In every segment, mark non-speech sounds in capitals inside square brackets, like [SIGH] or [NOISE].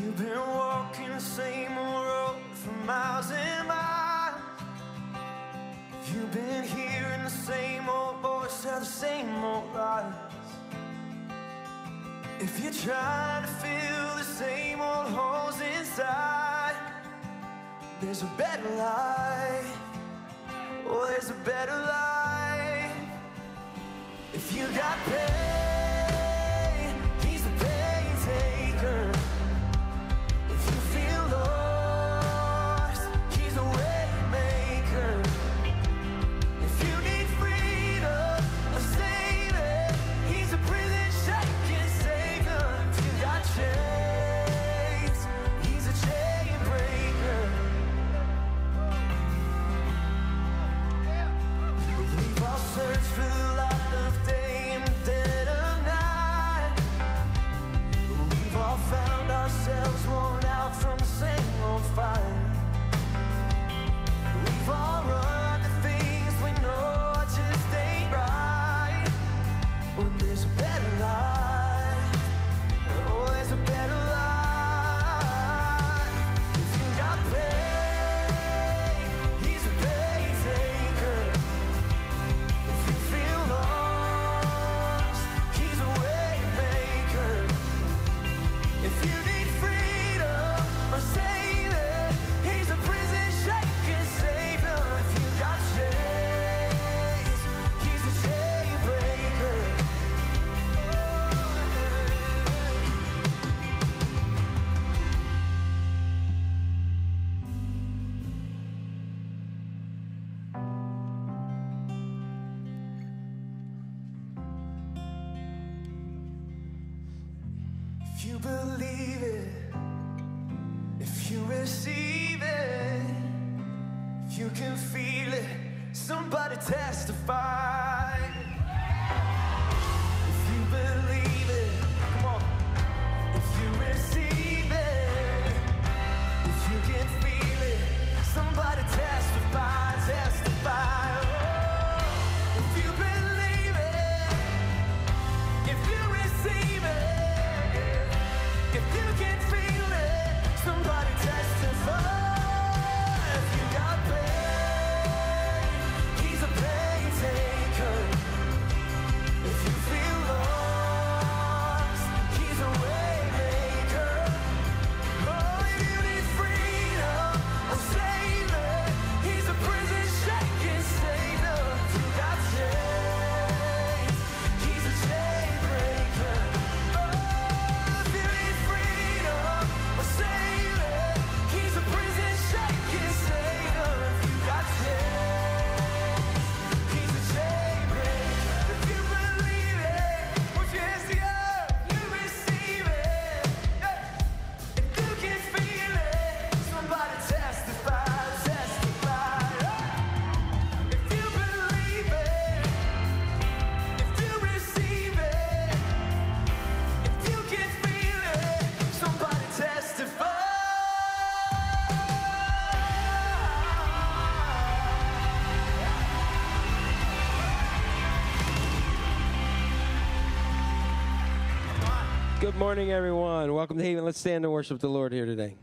You've been walking the same road for miles and miles. You've been hearing the same old voice tell the same old lies. If you're trying to fill the same old holes inside, there's a better life. Oh, there's a better life. If you got pain. morning, everyone. Welcome to Haven. Let's stand and worship the Lord here today.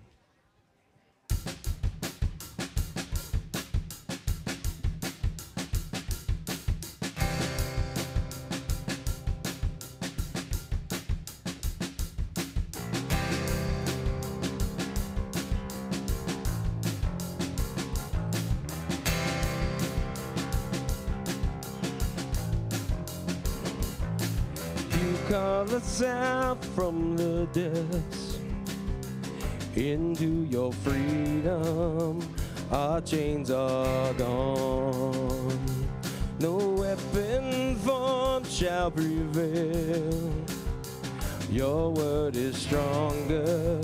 into your freedom. Our chains are gone. No weapon formed shall prevail. Your word is stronger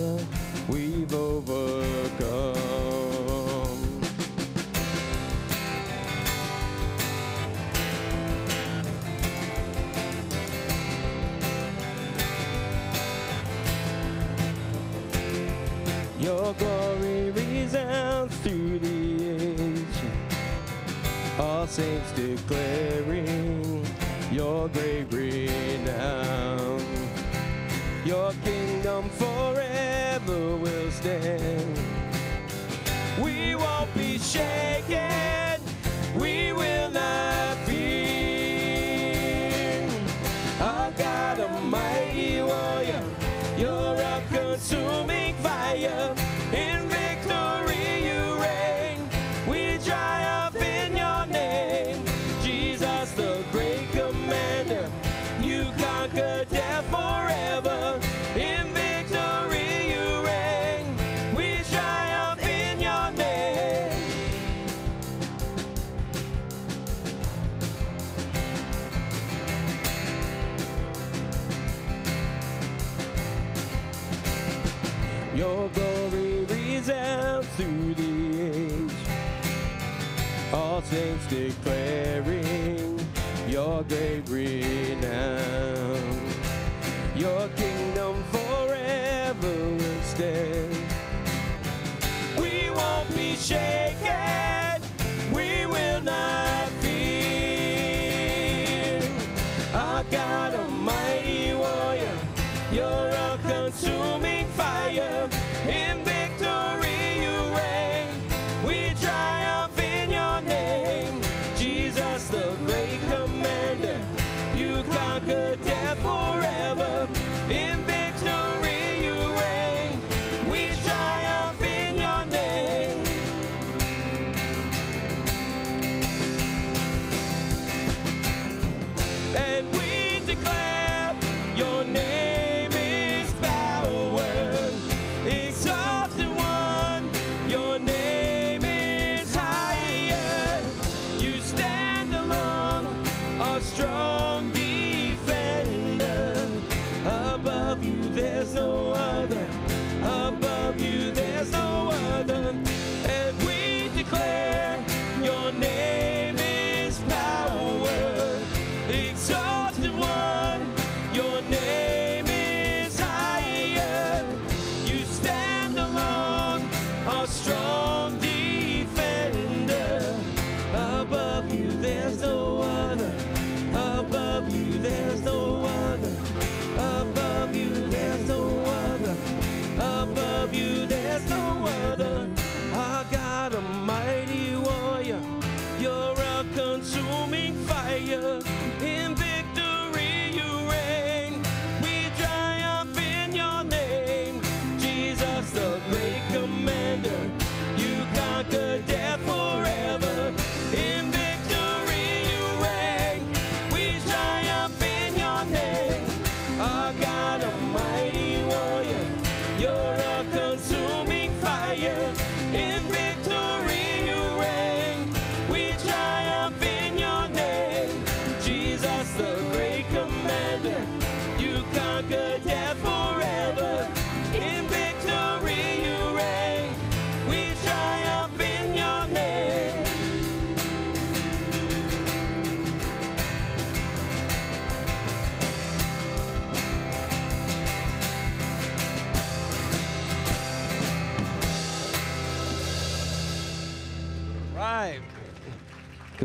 saints declaring your great renown. Your kingdom forever will stay.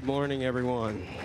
morning, everyone.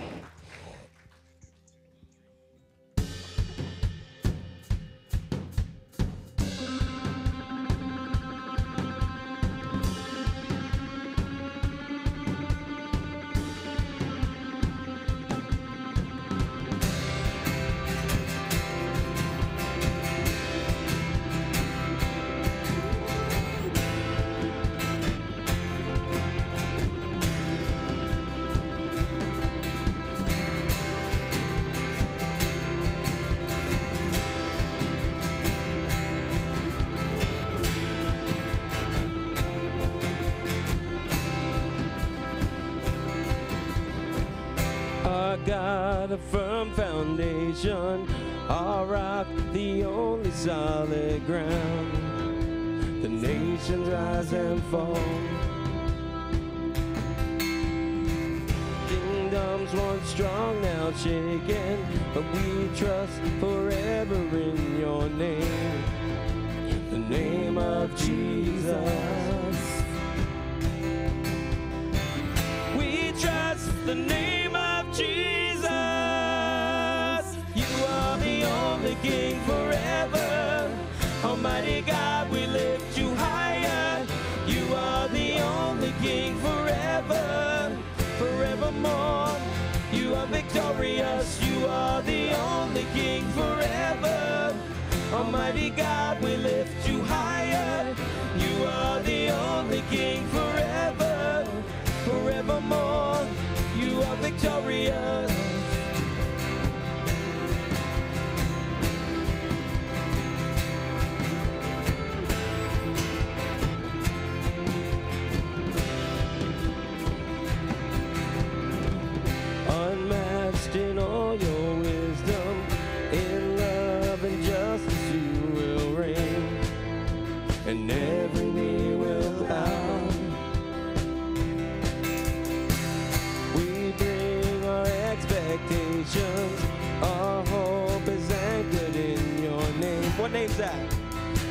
What name's that?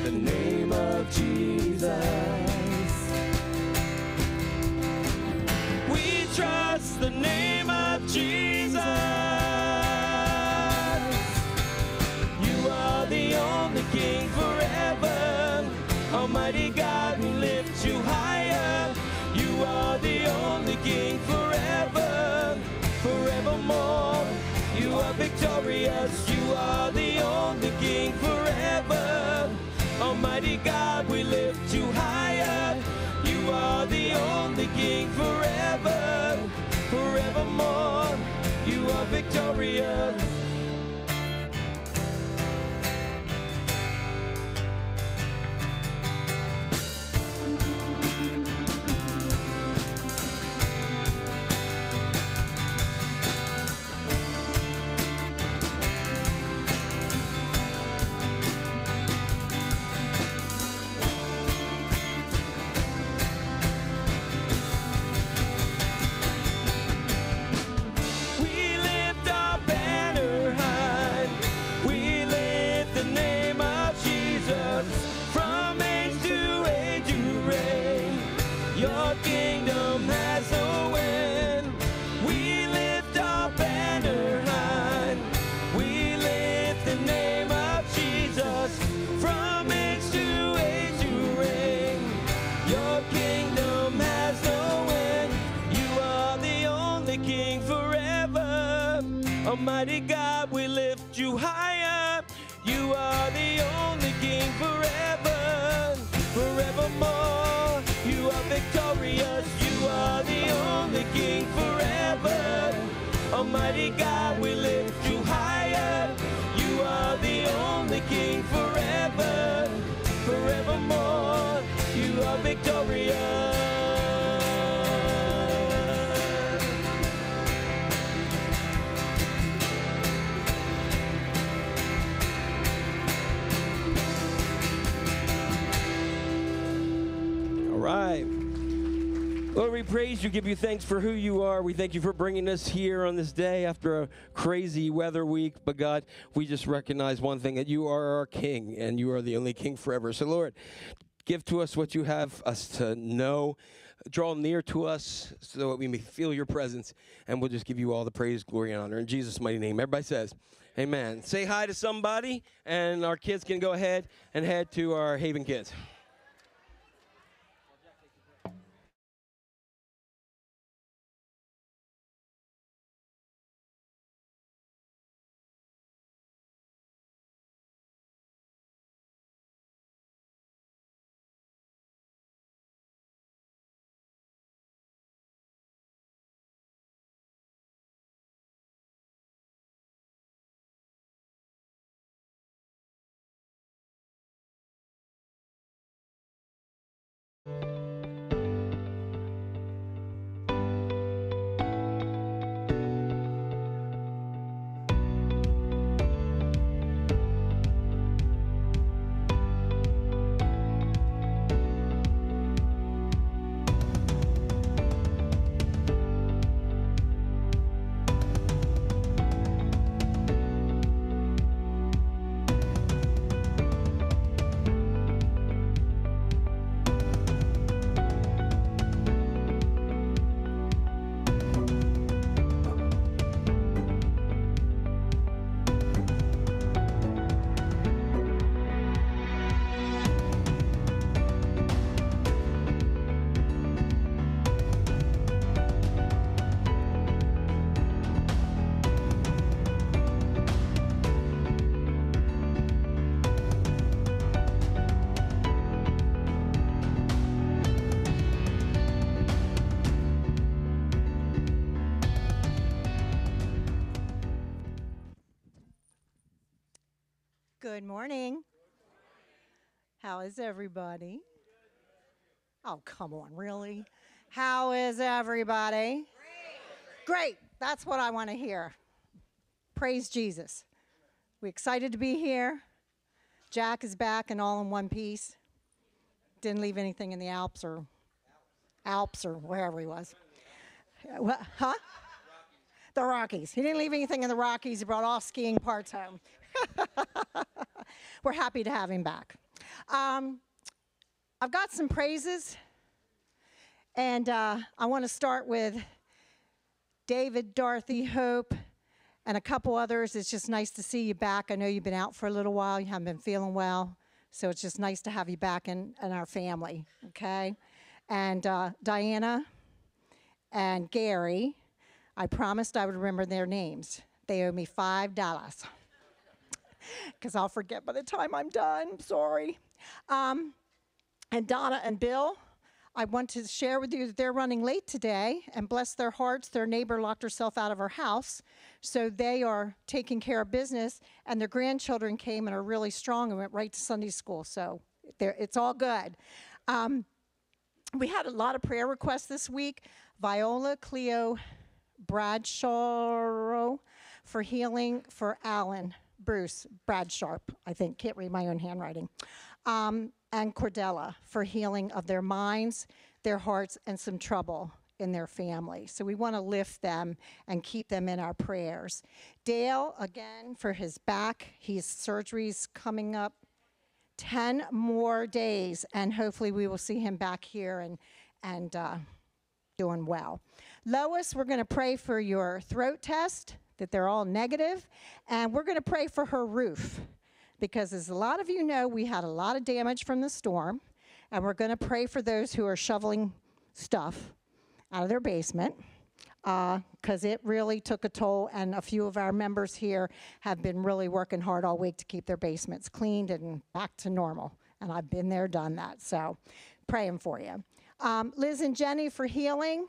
The name of Jesus. We trust the name of Jesus. You, give you thanks for who you are. We thank you for bringing us here on this day after a crazy weather week. But God, we just recognize one thing that you are our King and you are the only King forever. So, Lord, give to us what you have us to know. Draw near to us so that we may feel your presence. And we'll just give you all the praise, glory, and honor. In Jesus' mighty name. Everybody says, Amen. Say hi to somebody, and our kids can go ahead and head to our Haven Kids. How is everybody? Oh, come on, really? How is everybody? Great. That's what I want to hear. Praise Jesus. We excited to be here. Jack is back and all in one piece. Didn't leave anything in the Alps or Alps or wherever he was. Uh, wha- Huh? The Rockies. He didn't leave anything in the Rockies. He brought all skiing parts home. [LAUGHS] We're happy to have him back. Um, I've got some praises, and uh, I want to start with David, Dorothy, Hope, and a couple others. It's just nice to see you back. I know you've been out for a little while, you haven't been feeling well, so it's just nice to have you back in, in our family, okay? And uh, Diana and Gary, I promised I would remember their names. They owe me $5 [LAUGHS] because I'll forget by the time I'm done. Sorry. Um, and Donna and Bill, I want to share with you that they're running late today and bless their hearts. Their neighbor locked herself out of her house. So they are taking care of business, and their grandchildren came and are really strong and went right to Sunday school. So it's all good. Um, we had a lot of prayer requests this week. Viola Cleo Bradshaw for healing for Alan Bruce Brad Sharp, I think. Can't read my own handwriting. Um, and Cordella for healing of their minds, their hearts, and some trouble in their family. So we want to lift them and keep them in our prayers. Dale, again, for his back, his surgery's coming up 10 more days, and hopefully we will see him back here and, and uh, doing well. Lois, we're going to pray for your throat test, that they're all negative, and we're going to pray for her roof. Because as a lot of you know, we had a lot of damage from the storm, and we're going to pray for those who are shoveling stuff out of their basement because it really took a toll, and a few of our members here have been really working hard all week to keep their basements cleaned and back to normal. And I've been there, done that. So, praying for you. Um, Liz and Jenny for healing.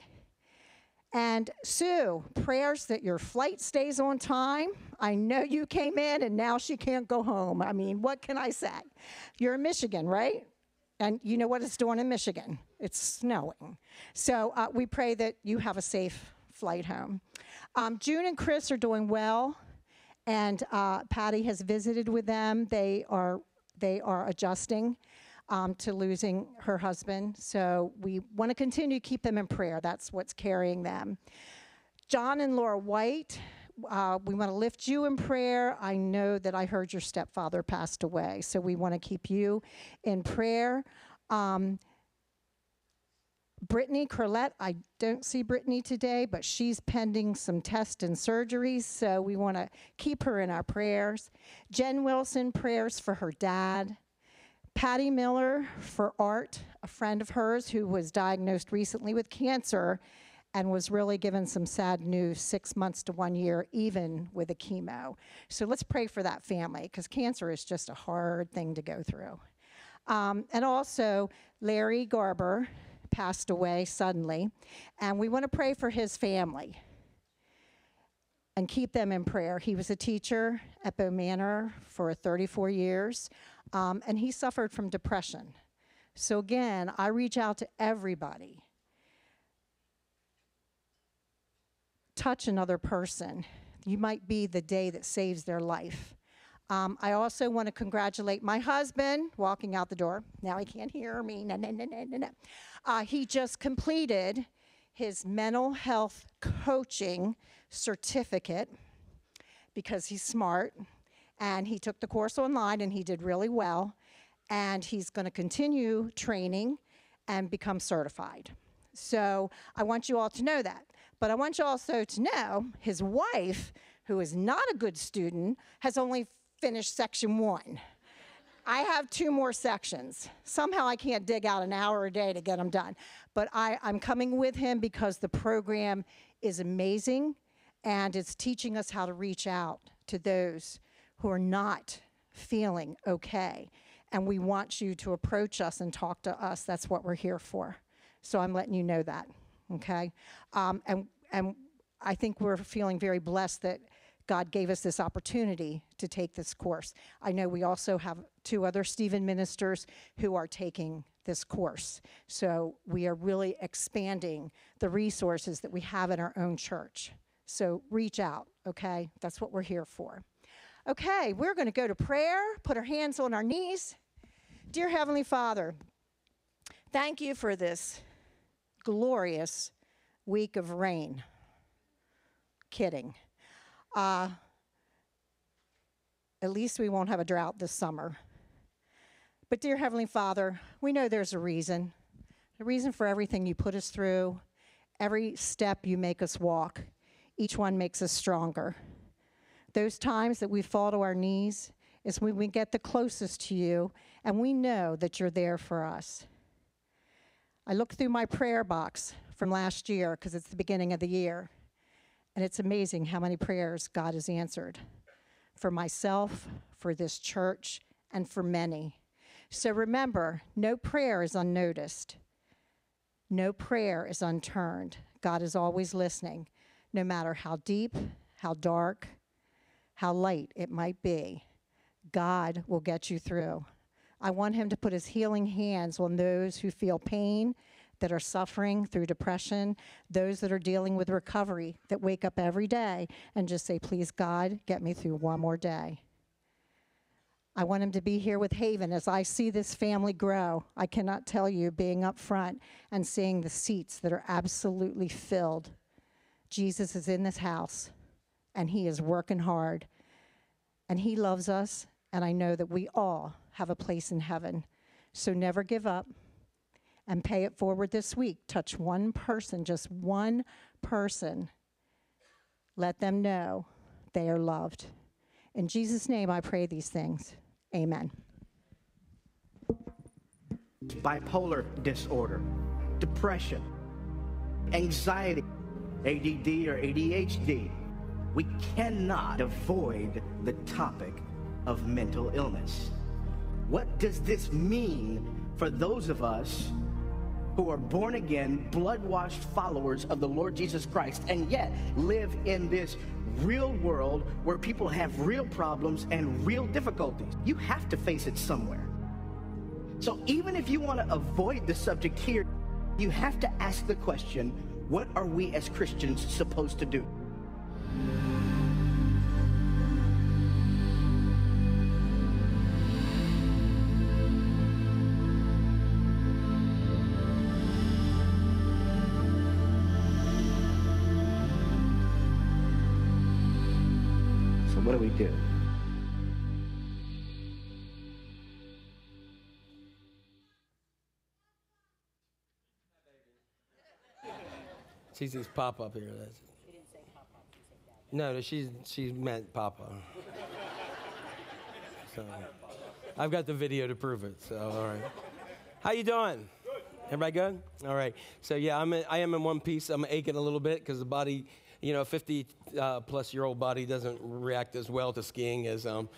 And Sue, prayers that your flight stays on time. I know you came in and now she can't go home. I mean, what can I say? You're in Michigan, right? And you know what it's doing in Michigan? It's snowing. So uh, we pray that you have a safe flight home. Um, June and Chris are doing well, and uh, Patty has visited with them. They are they are adjusting um, to losing her husband. So we want to continue to keep them in prayer. That's what's carrying them. John and Laura White, uh, we want to lift you in prayer. I know that I heard your stepfather passed away, so we want to keep you in prayer. Um, Brittany Corlett, I don't see Brittany today, but she's pending some tests and surgeries, so we want to keep her in our prayers. Jen Wilson, prayers for her dad. Patty Miller for Art, a friend of hers who was diagnosed recently with cancer and was really given some sad news six months to one year, even with a chemo. So let's pray for that family because cancer is just a hard thing to go through. Um, and also, Larry Garber passed away suddenly, and we want to pray for his family and keep them in prayer. He was a teacher at Bow Manor for 34 years, um, and he suffered from depression. So, again, I reach out to everybody. Touch another person. You might be the day that saves their life. Um, I also want to congratulate my husband walking out the door. Now he can't hear me. No, no, no, no, no, no. Uh, he just completed his mental health coaching certificate because he's smart and he took the course online and he did really well and he's going to continue training and become certified so i want you all to know that but i want you also to know his wife who is not a good student has only finished section one I have two more sections. Somehow I can't dig out an hour a day to get them done. But I, I'm coming with him because the program is amazing and it's teaching us how to reach out to those who are not feeling okay. And we want you to approach us and talk to us. That's what we're here for. So I'm letting you know that, okay? Um, and, and I think we're feeling very blessed that God gave us this opportunity to take this course. I know we also have two other Stephen ministers who are taking this course. So we are really expanding the resources that we have in our own church. So reach out, okay? That's what we're here for. Okay, we're going to go to prayer, put our hands on our knees. Dear Heavenly Father, thank you for this glorious week of rain. Kidding. Uh, at least we won't have a drought this summer. But, dear Heavenly Father, we know there's a reason. A reason for everything you put us through, every step you make us walk. Each one makes us stronger. Those times that we fall to our knees is when we get the closest to you and we know that you're there for us. I looked through my prayer box from last year because it's the beginning of the year, and it's amazing how many prayers God has answered for myself, for this church, and for many. So remember, no prayer is unnoticed. No prayer is unturned. God is always listening, no matter how deep, how dark, how light it might be. God will get you through. I want Him to put His healing hands on those who feel pain, that are suffering through depression, those that are dealing with recovery, that wake up every day and just say, Please, God, get me through one more day. I want him to be here with Haven as I see this family grow. I cannot tell you being up front and seeing the seats that are absolutely filled. Jesus is in this house and he is working hard. And he loves us, and I know that we all have a place in heaven. So never give up and pay it forward this week. Touch one person, just one person. Let them know they are loved. In Jesus' name, I pray these things. Amen. bipolar disorder, depression, anxiety, ADD or ADHD. We cannot avoid the topic of mental illness. What does this mean for those of us who are born again, blood washed followers of the Lord Jesus Christ, and yet live in this real world where people have real problems and real difficulties? You have to face it somewhere. So even if you want to avoid the subject here, you have to ask the question, what are we as Christians supposed to do? So what do we do? She sees Pop up here. That's no, no, she's she meant Papa. [LAUGHS] so I've got the video to prove it. So all right. How you doing? Everybody good? All right. So yeah, I'm in, I am in one piece. I'm aching a little bit because the body, you know, 50 uh, plus year old body doesn't react as well to skiing as um,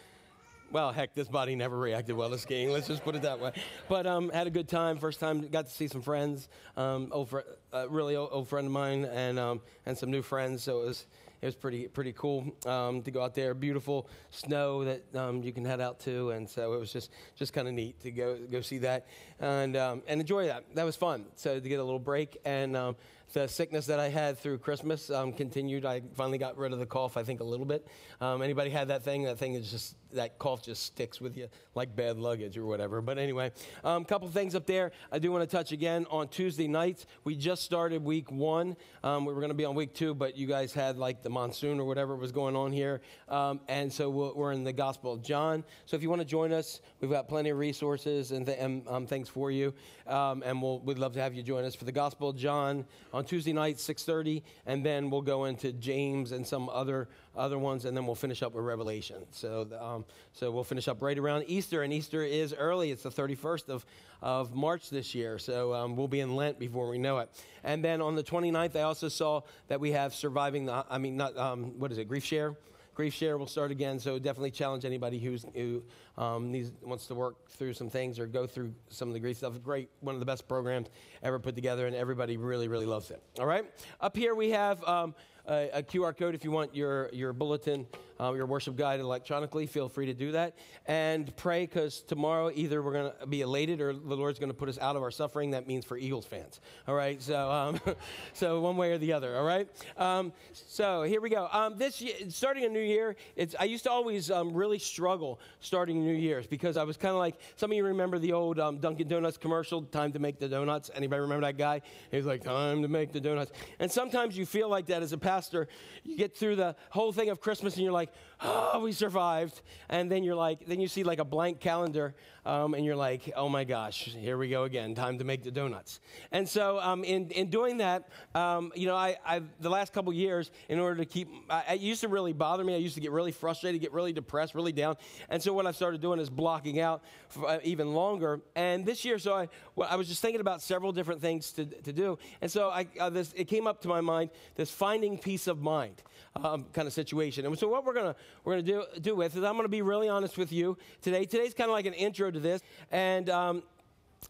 well, heck, this body never reacted well to skiing. Let's just put it that way. But um, had a good time. First time, got to see some friends. Um, old fr- uh, really old, old friend of mine, and um, and some new friends. So it was it was pretty pretty cool um, to go out there. Beautiful snow that um, you can head out to, and so it was just just kind of neat to go go see that and um, and enjoy that. That was fun. So to get a little break and. The sickness that I had through Christmas um, continued. I finally got rid of the cough, I think, a little bit. Um, anybody had that thing? That thing is just, that cough just sticks with you like bad luggage or whatever. But anyway, a um, couple things up there I do want to touch again on Tuesday nights. We just started week one. Um, we were going to be on week two, but you guys had like the monsoon or whatever was going on here. Um, and so we're, we're in the Gospel of John. So if you want to join us, we've got plenty of resources and, th- and um, things for you. and we'll, we'd love to have you join us for the Gospel of John on Tuesday night, 6:30, and then we'll go into James and some other other ones, and then we'll finish up with Revelation. So, um, so we'll finish up right around Easter, and Easter is early. It's the 31st of, of March this year, so um, we'll be in Lent before we know it. And then on the 29th, I also saw that we have surviving the, I mean, not um, what is it, grief share. Grief Share will start again, so definitely challenge anybody who's, who um, needs, wants to work through some things or go through some of the grief stuff. Great, one of the best programs ever put together, and everybody really, really loves it. All right? Up here we have um, a, a QR code if you want your, your bulletin, um, your worship guide electronically. Feel free to do that. And pray because tomorrow either we're going to be elated or the Lord's going to put us out of our suffering. That means for Eagles fans. All right. So, um, [LAUGHS] so one way or the other. All right. Um, so here we go. Um, this year, starting a new year, it's, I used to always um, really struggle starting New Year's because I was kind of like some of you remember the old Dunkin' Donuts commercial, "Time to make the donuts." Anybody remember that guy? He was like, "Time to make the donuts." And sometimes you feel like that as a pastor. You get through the whole thing of Christmas and you're like, "Oh, we survived," and then you're like, then you see like a blank calendar, um, and you're like, "Oh my gosh, here we go again. Time to make the donuts." And so, um, in in doing that, um, you know, I I've, the last couple years, in order to keep, I, it used to really bother me. I used to get really frustrated, get really depressed, really down. And so what I started doing is blocking out for, uh, even longer. And this year, so I, well, I was just thinking about several different things to, to do. And so I, uh, this, it came up to my mind, this finding peace of mind um, kind of situation. And so what we're gonna we're gonna do do with is I'm gonna be really honest with you today. Today's kind of like an intro to this, and. Um,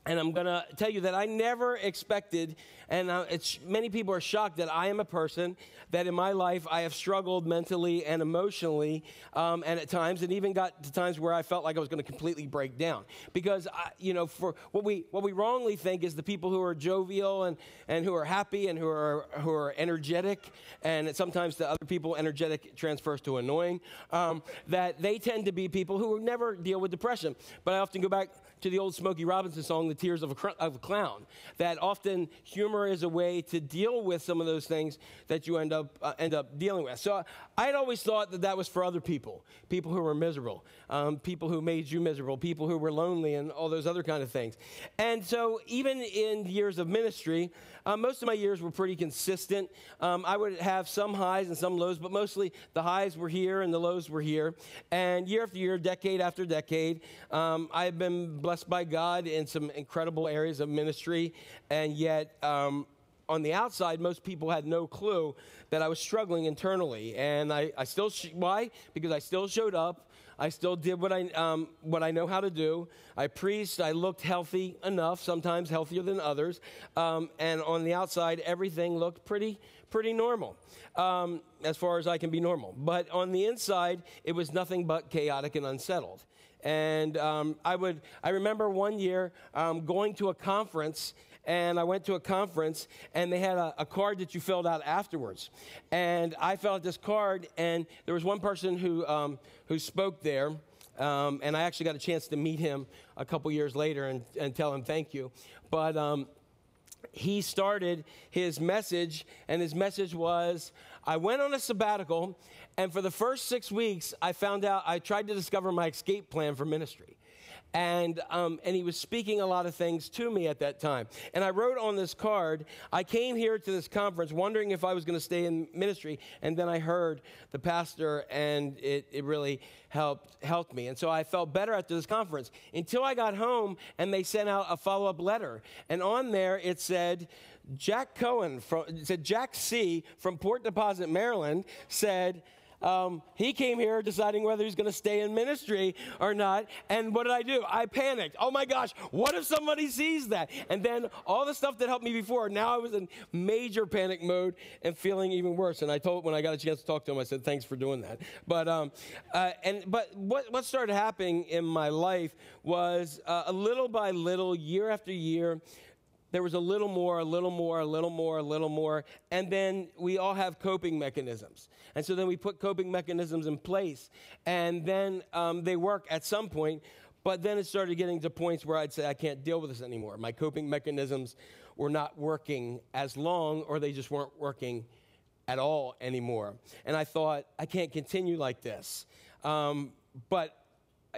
and I'm going to tell you that I never expected, and uh, it's, many people are shocked that I am a person that in my life I have struggled mentally and emotionally, um, and at times, and even got to times where I felt like I was going to completely break down. Because, I, you know, for what we, what we wrongly think is the people who are jovial and, and who are happy and who are, who are energetic, and sometimes to other people, energetic transfers to annoying, um, that they tend to be people who never deal with depression. But I often go back to the old Smokey Robinson song, The Tears of a, of a Clown, that often humor is a way to deal with some of those things that you end up, uh, end up dealing with. So I had always thought that that was for other people, people who were miserable, um, people who made you miserable, people who were lonely, and all those other kind of things. And so even in years of ministry, uh, most of my years were pretty consistent. Um, I would have some highs and some lows, but mostly the highs were here and the lows were here. And year after year, decade after decade, um, I've been blessed by God in some incredible areas of ministry, and yet. Um, on the outside, most people had no clue that I was struggling internally. And I, I still, sh- why? Because I still showed up. I still did what I, um, what I know how to do. I preached. I looked healthy enough, sometimes healthier than others. Um, and on the outside, everything looked pretty, pretty normal, um, as far as I can be normal. But on the inside, it was nothing but chaotic and unsettled. And um, I would, I remember one year um, going to a conference and I went to a conference, and they had a, a, card that you filled out afterwards. And I filled out this card, and there was one person who, um, who spoke there, um, and I actually got a chance to meet him a couple years later and, and tell him thank you. But um, he started his message, and his message was I went on a sabbatical, and for the first six weeks, I found out I tried to discover my escape plan for ministry. And, um, and he was speaking a lot of things to me at that time. And I wrote on this card, I came here to this conference wondering if I was going to stay in ministry. And then I heard the pastor, and it, it really helped, helped me. And so I felt better after this conference until I got home and they sent out a follow up letter. And on there it said, Jack Cohen, from, it said Jack C. from Port Deposit, Maryland, said, um, he came here deciding whether he's going to stay in ministry or not. And what did I do? I panicked. Oh my gosh, what if somebody sees that? And then all the stuff that helped me before, now I was in major panic mode and feeling even worse. And I told, when I got a chance to talk to him, I said, thanks for doing that. But, um, uh, and, but what, what started happening in my life was uh, a little by little, year after year, there was a little more, a little more, a little more, a little more. And then we all have coping mechanisms. And so then we put coping mechanisms in place. And then um, they work at some point. But then it started getting to points where I'd say, I can't deal with this anymore. My coping mechanisms were not working as long, or they just weren't working at all anymore. And I thought, I can't continue like this. Um, but,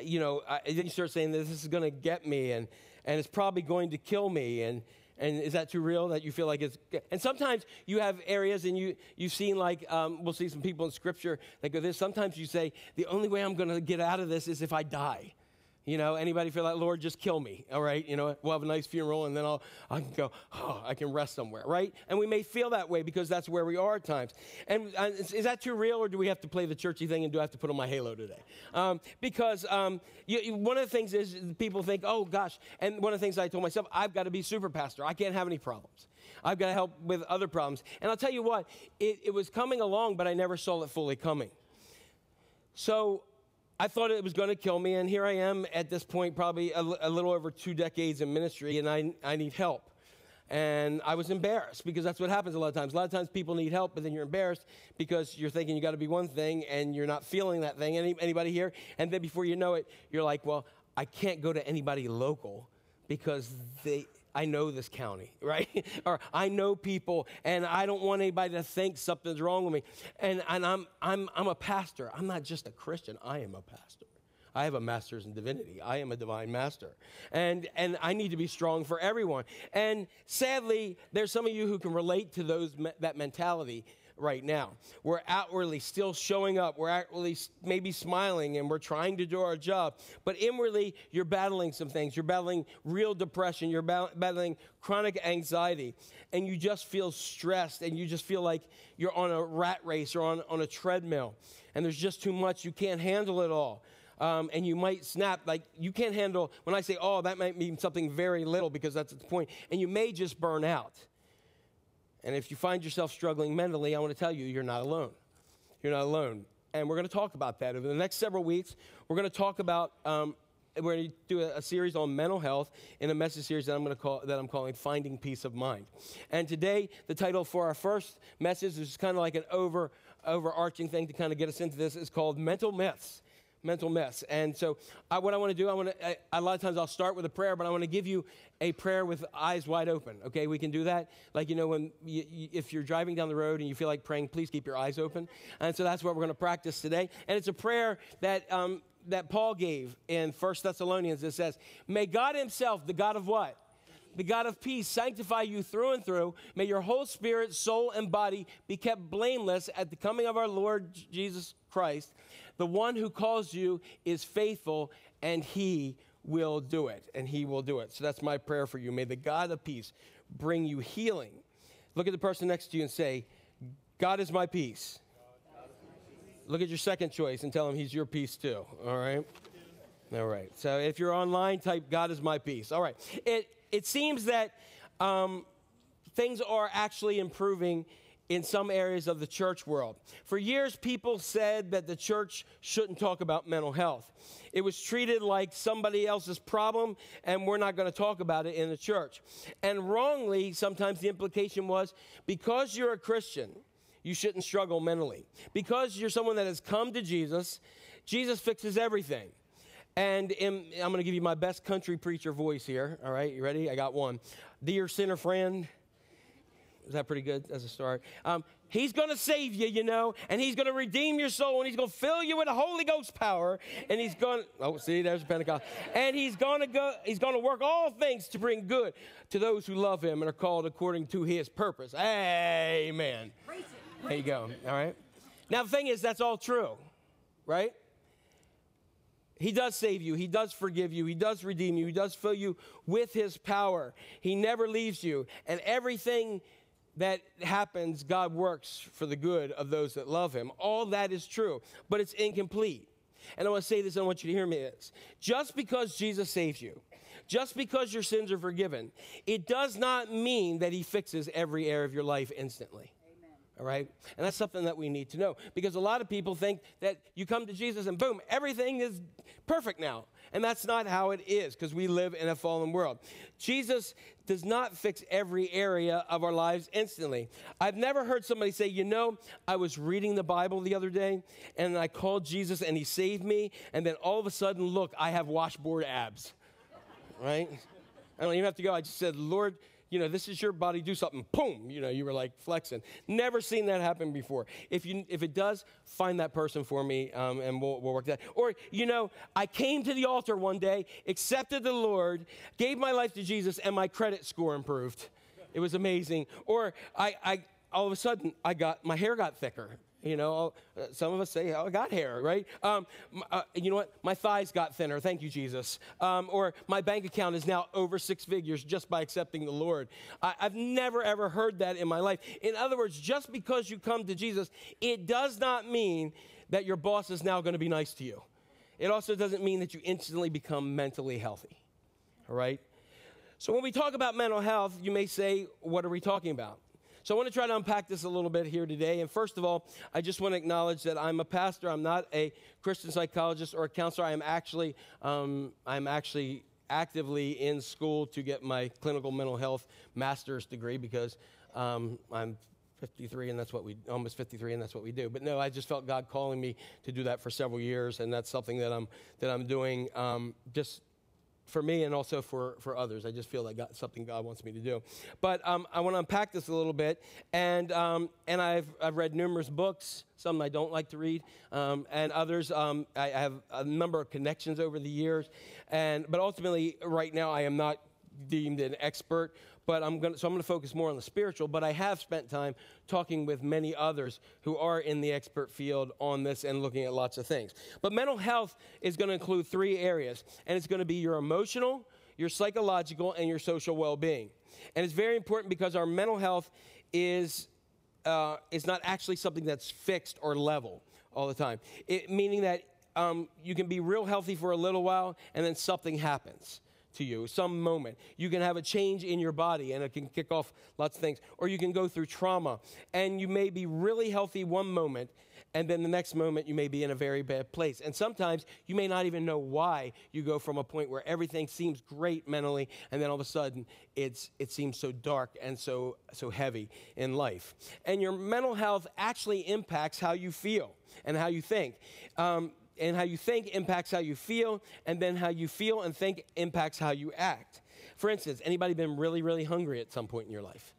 you know, I, then you start saying, this is going to get me, and, and it's probably going to kill me. And, and is that too real that you feel like it's and sometimes you have areas and you you've seen like um, we'll see some people in scripture that go this sometimes you say the only way i'm going to get out of this is if i die you know anybody feel like lord just kill me all right? You know we'll have a nice funeral and then i'll i can go oh i can rest somewhere right? And we may feel that way because that's where we are at times. And uh, is, is, that too real or do we have to play the churchy thing and do i have to put on my halo today? Um, because um, you, you, one of the things is people think oh gosh and one of the things i told myself i've got to be super pastor. I can't have any problems. I've got to help with other problems. And I'll tell you what, it, it was coming along, but I never saw it fully coming. So I thought it was going to kill me, and here I am at this point, probably a, a little over two decades in ministry, and I, I need help. And I was embarrassed because that's what happens a lot of times. A lot of times people need help, but then you're embarrassed because you're thinking you got to be one thing and you're not feeling that thing. Any, anybody here? And then before you know it, you're like, well, I can't go to anybody local because they, I know this county, [LAUGHS] right? or I know people and I don't want anybody to think something's wrong with me. And, and I'm, I'm, I'm a pastor. I'm not just a Christian, I am a pastor. I have a master's in divinity. I am a divine master. And, and I need to be strong for everyone. And sadly, there's some of you who can relate to those, that mentality right now. We're outwardly still showing up. We're outwardly maybe smiling and we're trying to do our job. But inwardly, you're battling some things. You're battling real depression. You're battling chronic anxiety. And you just feel stressed and you just feel like you're on a rat race or on, on a treadmill. And there's just too much. You can't handle it all um, and you might snap. Like you can't handle, when I say, oh, that might mean something very little because that's the point. And you may just burn out. And if you find yourself struggling mentally, I want to tell you, you're not alone. You're not alone. And we're going to talk about that over the next several weeks. We're going to talk about um, we're going to do a, series on mental health in a message series that I'm going to call that I'm calling "Finding Peace of Mind." And today, the title for our first message is kind of like an over overarching thing to kind of get us into this is called "Mental Myths." Mental mess. And so, I, what I want to do, I want to. A lot of times, I'll start with a prayer, but I want to give you a prayer with eyes wide open. Okay, we can do that. Like you know, when you, you, if you're driving down the road and you feel like praying, please keep your eyes open. And so that's what we're going to practice today. And it's a prayer that. Um, that Paul gave in First Thessalonians, it says, May God Himself, the God of what? the God of peace, sanctify you through and through. May your whole spirit, soul, and body be kept blameless at the coming of our Lord Jesus Christ. The one who calls you is faithful, and he will do it. And he will do it. So that's my prayer for you. May the God of peace bring you healing. Look at the person next to you and say, God is my peace. Look at your second choice and tell him he's your peace too. All right? All right. So if you're online, type God is my peace. All right. It, it seems that um, things are actually improving in some areas of the church world. For years, people said that the church shouldn't talk about mental health. It was treated like somebody else's problem, and we're not going to talk about it in the church. And wrongly, sometimes the implication was because you're a Christian, you shouldn't struggle mentally. Because you're someone that has come to Jesus, Jesus fixes everything. And in, I'm going to give you my best country preacher voice here. All right, you ready? I got one. Dear sinner friend, is that pretty good as a start? Um, he's going to save you, you know, and he's going to redeem your soul, and he's going to fill you with the Holy Ghost power, and he's going. To Oh, see, there's Pentecost, and he's going to go. He's going to work all things to bring good to those who love him and are called according to his purpose. Amen. There you go. All right. Now the thing is, that's all true, right? He does save you. He does forgive you. He does redeem you. He does fill you with His power. He never leaves you. And everything that happens, God works for the good of those that love him. All that is true, but it's incomplete. And I want to say this, and I want you to hear me this. Just because Jesus saves you, just because your sins are forgiven, it does not mean that he fixes every area of your life instantly. All right? And that's something that we need to know because a lot of people think that you come to Jesus and boom, everything is perfect now. And that's not how it is because we live in a fallen world. Jesus does not fix every area of our lives instantly. I've never heard somebody say, you know, I was reading the Bible the other day and I called Jesus and he saved me. And then all of a sudden, look, I have washboard abs. Right? I don't even have to go. I just said, Lord, you know, this is your body, do something, boom, you know, you were like flexing. Never seen that happen before. If, you, if it does, find that person for me um, and we'll, we'll work that. Or, you know, I came to the altar one day, accepted the Lord, gave my life to Jesus, and my credit score improved. It was amazing. Or I, I all of a sudden, I got, my hair got thicker. You know, uh, some of us say, oh, I got hair, right? Um, uh, you know what? My thighs got thinner. Thank you, Jesus. Um, or my bank account is now over six figures just by accepting the Lord. I, I've never, ever heard that in my life. In other words, just because you come to Jesus, it does not mean that your boss is now going to be nice to you. It also doesn't mean that you instantly become mentally healthy. All right? So, when we talk about mental health, you may say, What are we talking about? So, I want to try to unpack this a little bit here today. And first of all, I just want to acknowledge that I'm a pastor. I'm not a Christian psychologist or a counselor. I am actually, um, I'm actually actively in school to get my clinical mental health master's degree because um, I'm 53 and that's what we almost 53 and that's what we do but no i just felt god calling me to do that for several years and that's something that i'm that i'm doing um, just for me and also for, for others. I just feel like God, something God wants me to do. But um, I want to unpack this a little bit. And, um, and I've, I've read numerous books, some I don't like to read, um, and others um, I have a number of connections over the years. And, but ultimately, right now, I am not deemed an expert but I'm going so I'm going to focus more on the spiritual. But I have spent time talking with many others who are in the expert field on this and looking at lots of things. But mental health is going to include three areas, and it's going to be your emotional, your psychological, and your social well-being. And it's very important because our mental health is uh, is not actually something that's fixed or level all the time. It, meaning that um, you can be real healthy for a little while, and then something happens to you, some moment. You can have a change in your body and it can kick off lots of things. Or you can go through trauma and you may be really healthy one moment and then the next moment you may be in a very bad place. And sometimes you may not even know why you go from a point where everything seems great mentally and then all of a sudden it's it seems so dark and so so heavy in life. And your mental health actually impacts how you feel and how you think. Um, and how you think impacts how you feel, and then how you feel and think impacts how you act. For instance, anybody been really, really hungry at some point in your life?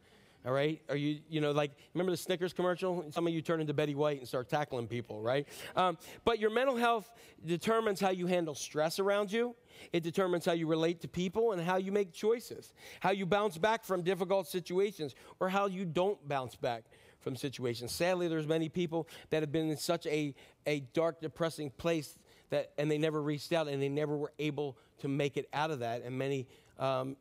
All right? Are you, you know, like, remember the Snickers commercial? Some of you turn into Betty White and start tackling people, right? Um, but your mental health determines how you handle stress around you. It determines how you relate to people and how you make choices, how you bounce back from difficult situations, or how you don't bounce back from situations. Sadly, there's many people that have been in such a, a dark, depressing place that, and they never reached out and they never were able to make it out of that. And many um,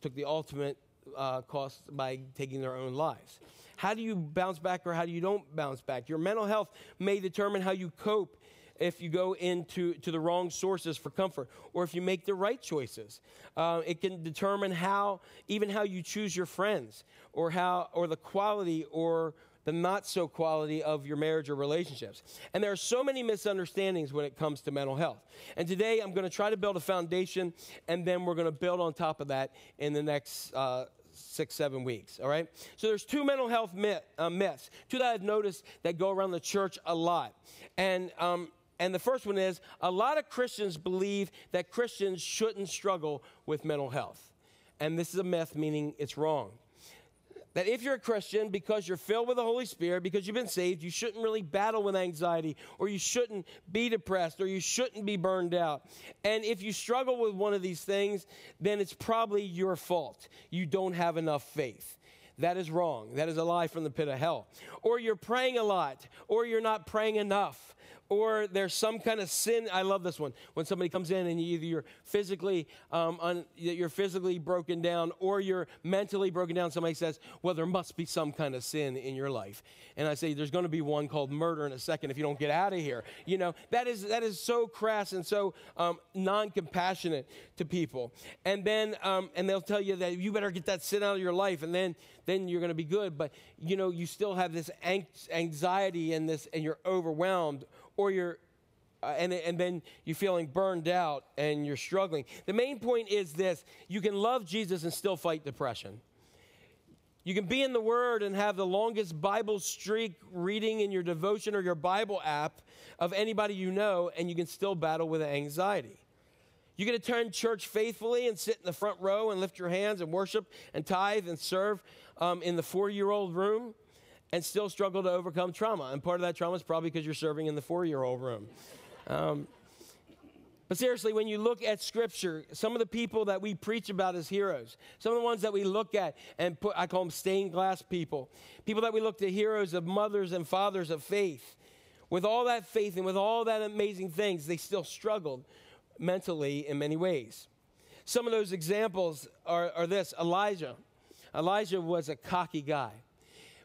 took the ultimate uh, cost by taking their own lives. How do you bounce back or how do you don't bounce back? Your mental health may determine how you cope if you go into to the wrong sources for comfort or if you make the right choices. Uh, it can determine how, even how you choose your friends or how, or the quality or the not so quality of your marriage or relationships. And there are so many misunderstandings when it comes to mental health. And today I'm going to try to build a foundation and then we're going to build on top of that in the next uh, six, seven weeks. All right? So there's two mental health myth, uh, myths, two that I've noticed that go around the church a lot. And, um, and the first one is a lot of Christians believe that Christians shouldn't struggle with mental health. And this is a myth, meaning it's wrong that if you're a Christian, because you're filled with the Holy Spirit, because you've been saved, you shouldn't really battle with anxiety, or you shouldn't be depressed, or you shouldn't be burned out. And if you struggle with one of these things, then it's probably your fault. You don't have enough faith. That is wrong. That is a lie from the pit of hell. Or you're praying a lot, or you're not praying enough, or there's some kind of sin. I love this one. When somebody comes in and you either you're physically um, un, you're physically broken down or you're mentally broken down. Somebody says, "Well, there must be some kind of sin in your life," and I say, "There's going to be one called murder in a second if you don't get out of here." You know that is that is so crass and so um, non-compassionate to people. And then um, and they'll tell you that you better get that sin out of your life, and then then you're going to be good. But you know you still have this anxiety and this, and you're overwhelmed or you're uh, and, and then you're feeling burned out and you're struggling. The main point is this you can love Jesus and still fight depression. You can be in the Word and have the longest Bible streak reading in your devotion or your Bible app of anybody you know, and you can still battle with anxiety. You can attend church faithfully and sit in the front row and lift your hands and worship and tithe and serve um, in the four year old room and still struggle to overcome trauma. And part of that trauma is probably because you're serving in the four year old room. Um, but seriously, when you look at Scripture, some of the people that we preach about as heroes, some of the ones that we look at and put, I call them stained glass people, people that we look to heroes of mothers and fathers of faith, with all that faith and with all that amazing things, they still struggled mentally in many ways. Some of those examples are, are this Elijah. Elijah was a cocky guy.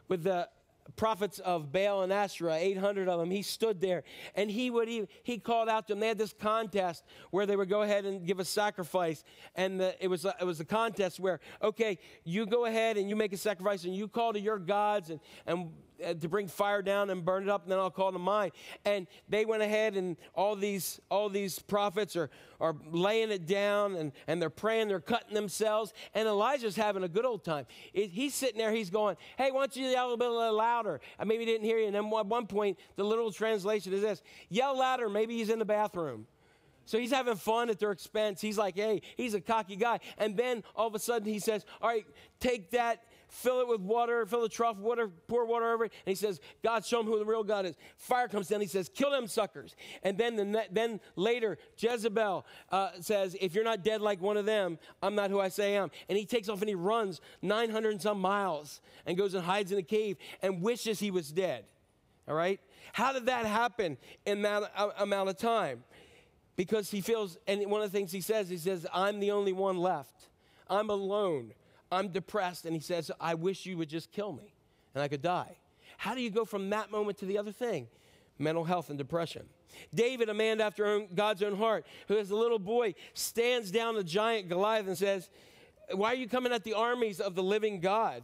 With the prophets of Baal and Asherah, 800 of them. He stood there and he would he, he called out to them. They had this contest where they would go ahead and give a sacrifice, and the, it was a, it was a contest where okay, you go ahead and you make a sacrifice and you call to your gods and and Uh, to bring fire down and burn it up, and then I'll call to mine. And they went ahead, and all these all these prophets are are laying it down, and and they're praying, they're cutting themselves, and Elijah's having a good old time. It, he's sitting there, he's going, "Hey, why don't you yell a little bit louder?" I maybe didn't hear you. And then at one point, the literal translation is this: "Yell louder." Maybe he's in the bathroom. So he's having fun at their expense. He's like, hey, he's a cocky guy. And then all of a sudden he says, all right, take that fill it with water, fill the trough with water, pour water over it. And he says, God, show him who the real God is. Fire comes down. He says, kill them suckers. And then, the, then later, Jezebel uh, says, if you're not dead like one of them, I'm not who I say I am. And he takes off and he runs 900 and some miles and goes and hides in a cave and wishes he was dead. All right? How did that happen in that amount of time? Because he feels, and one of the things he says, he says, I'm the only one left. I'm alone. I'm depressed. And he says, I wish you would just kill me and I could die. How do you go from that moment to the other thing? Mental health and depression. David, a man after God's own heart, who as a little boy stands down the giant Goliath and says, Why are you coming at the armies of the living God?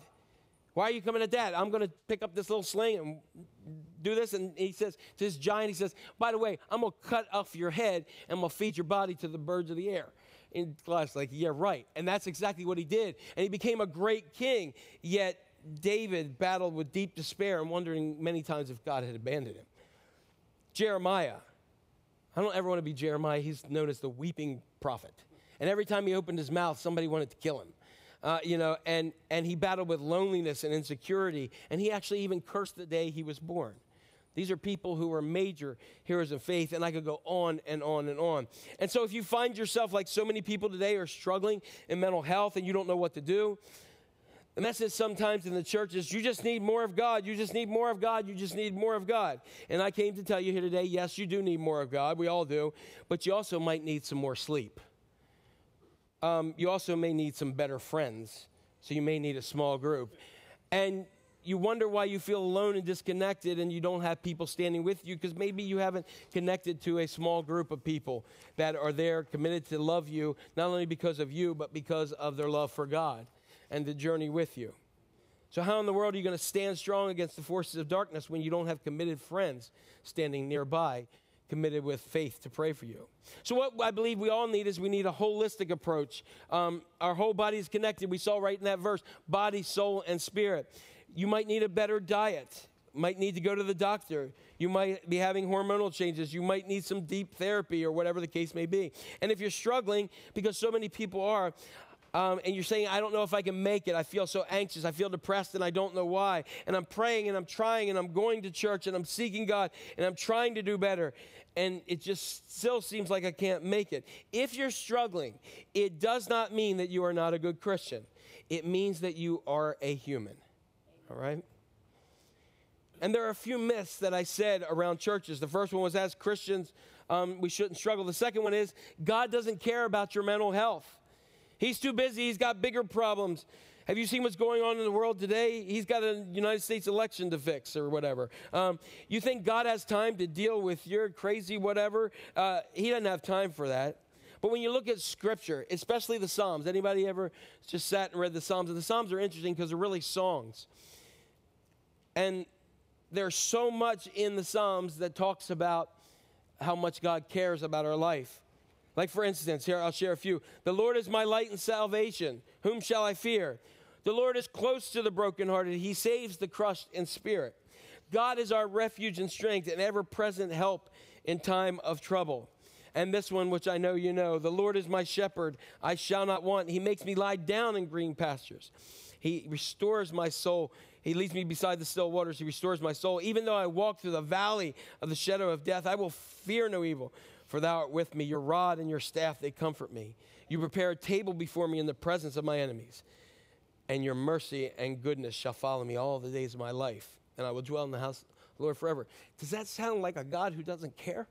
Why are you coming at that? I'm going to pick up this little sling and do this. And he says to this giant, he says, By the way, I'm going to cut off your head and I'm going to feed your body to the birds of the air. In class, like, yeah, right. And that's exactly what he did. And he became a great king. Yet David battled with deep despair and wondering many times if God had abandoned him. Jeremiah. I don't ever want to be Jeremiah. He's known as the weeping prophet. And every time he opened his mouth, somebody wanted to kill him. Uh, you know, and, and he battled with loneliness and insecurity. And he actually even cursed the day he was born. These are people who are major heroes of faith, and I could go on and on and on. And so, if you find yourself like so many people today are struggling in mental health and you don't know what to do, the message sometimes in the church is you just need more of God. You just need more of God. You just need more of God. And I came to tell you here today yes, you do need more of God. We all do. But you also might need some more sleep. Um, you also may need some better friends. So you may need a small group. And you wonder why you feel alone and disconnected and you don't have people standing with you because maybe you haven't connected to a small group of people that are there committed to love you, not only because of you, but because of their love for God and the journey with you. So, how in the world are you going to stand strong against the forces of darkness when you don't have committed friends standing nearby, committed with faith to pray for you? So, what I believe we all need is we need a holistic approach. Um, our whole body is connected. We saw right in that verse body, soul, and spirit. You might need a better diet. Might need to go to the doctor. You might be having hormonal changes. You might need some deep therapy or whatever the case may be. And if you're struggling, because so many people are, um, and you're saying, I don't know if I can make it. I feel so anxious. I feel depressed and I don't know why. And I'm praying and I'm trying and I'm going to church and I'm seeking God and I'm trying to do better. And it just still seems like I can't make it. If you're struggling, it does not mean that you are not a good Christian, it means that you are a human all right? And there are a few myths that I said around churches. The first one was as Christians, um, we shouldn't struggle. The second one is God doesn't care about your mental health. He's too busy, he's got bigger problems. Have you seen what's going on in the world today? He's got a United States election to fix or whatever. Um, you think God has time to deal with your crazy whatever? Uh, he doesn't have time for that. But when you look at Scripture, especially the Psalms, anybody ever just sat and read the Psalms? And the Psalms are interesting because they're really songs. And there's so much in the Psalms that talks about how much God cares about our life. Like, for instance, here I'll share a few. The Lord is my light and salvation. Whom shall I fear? The Lord is close to the brokenhearted. He saves the crushed in spirit. God is our refuge and strength and ever present help in time of trouble. And this one, which I know you know the Lord is my shepherd. I shall not want. He makes me lie down in green pastures. He restores my soul. He leads me beside the still waters. He restores my soul. Even though I walk through the valley of the shadow of death, I will fear no evil, for thou art with me. Your rod and your staff, they comfort me. You prepare a table before me in the presence of my enemies, and your mercy and goodness shall follow me all the days of my life, and I will dwell in the house of the Lord forever. Does that sound like a God who doesn't care?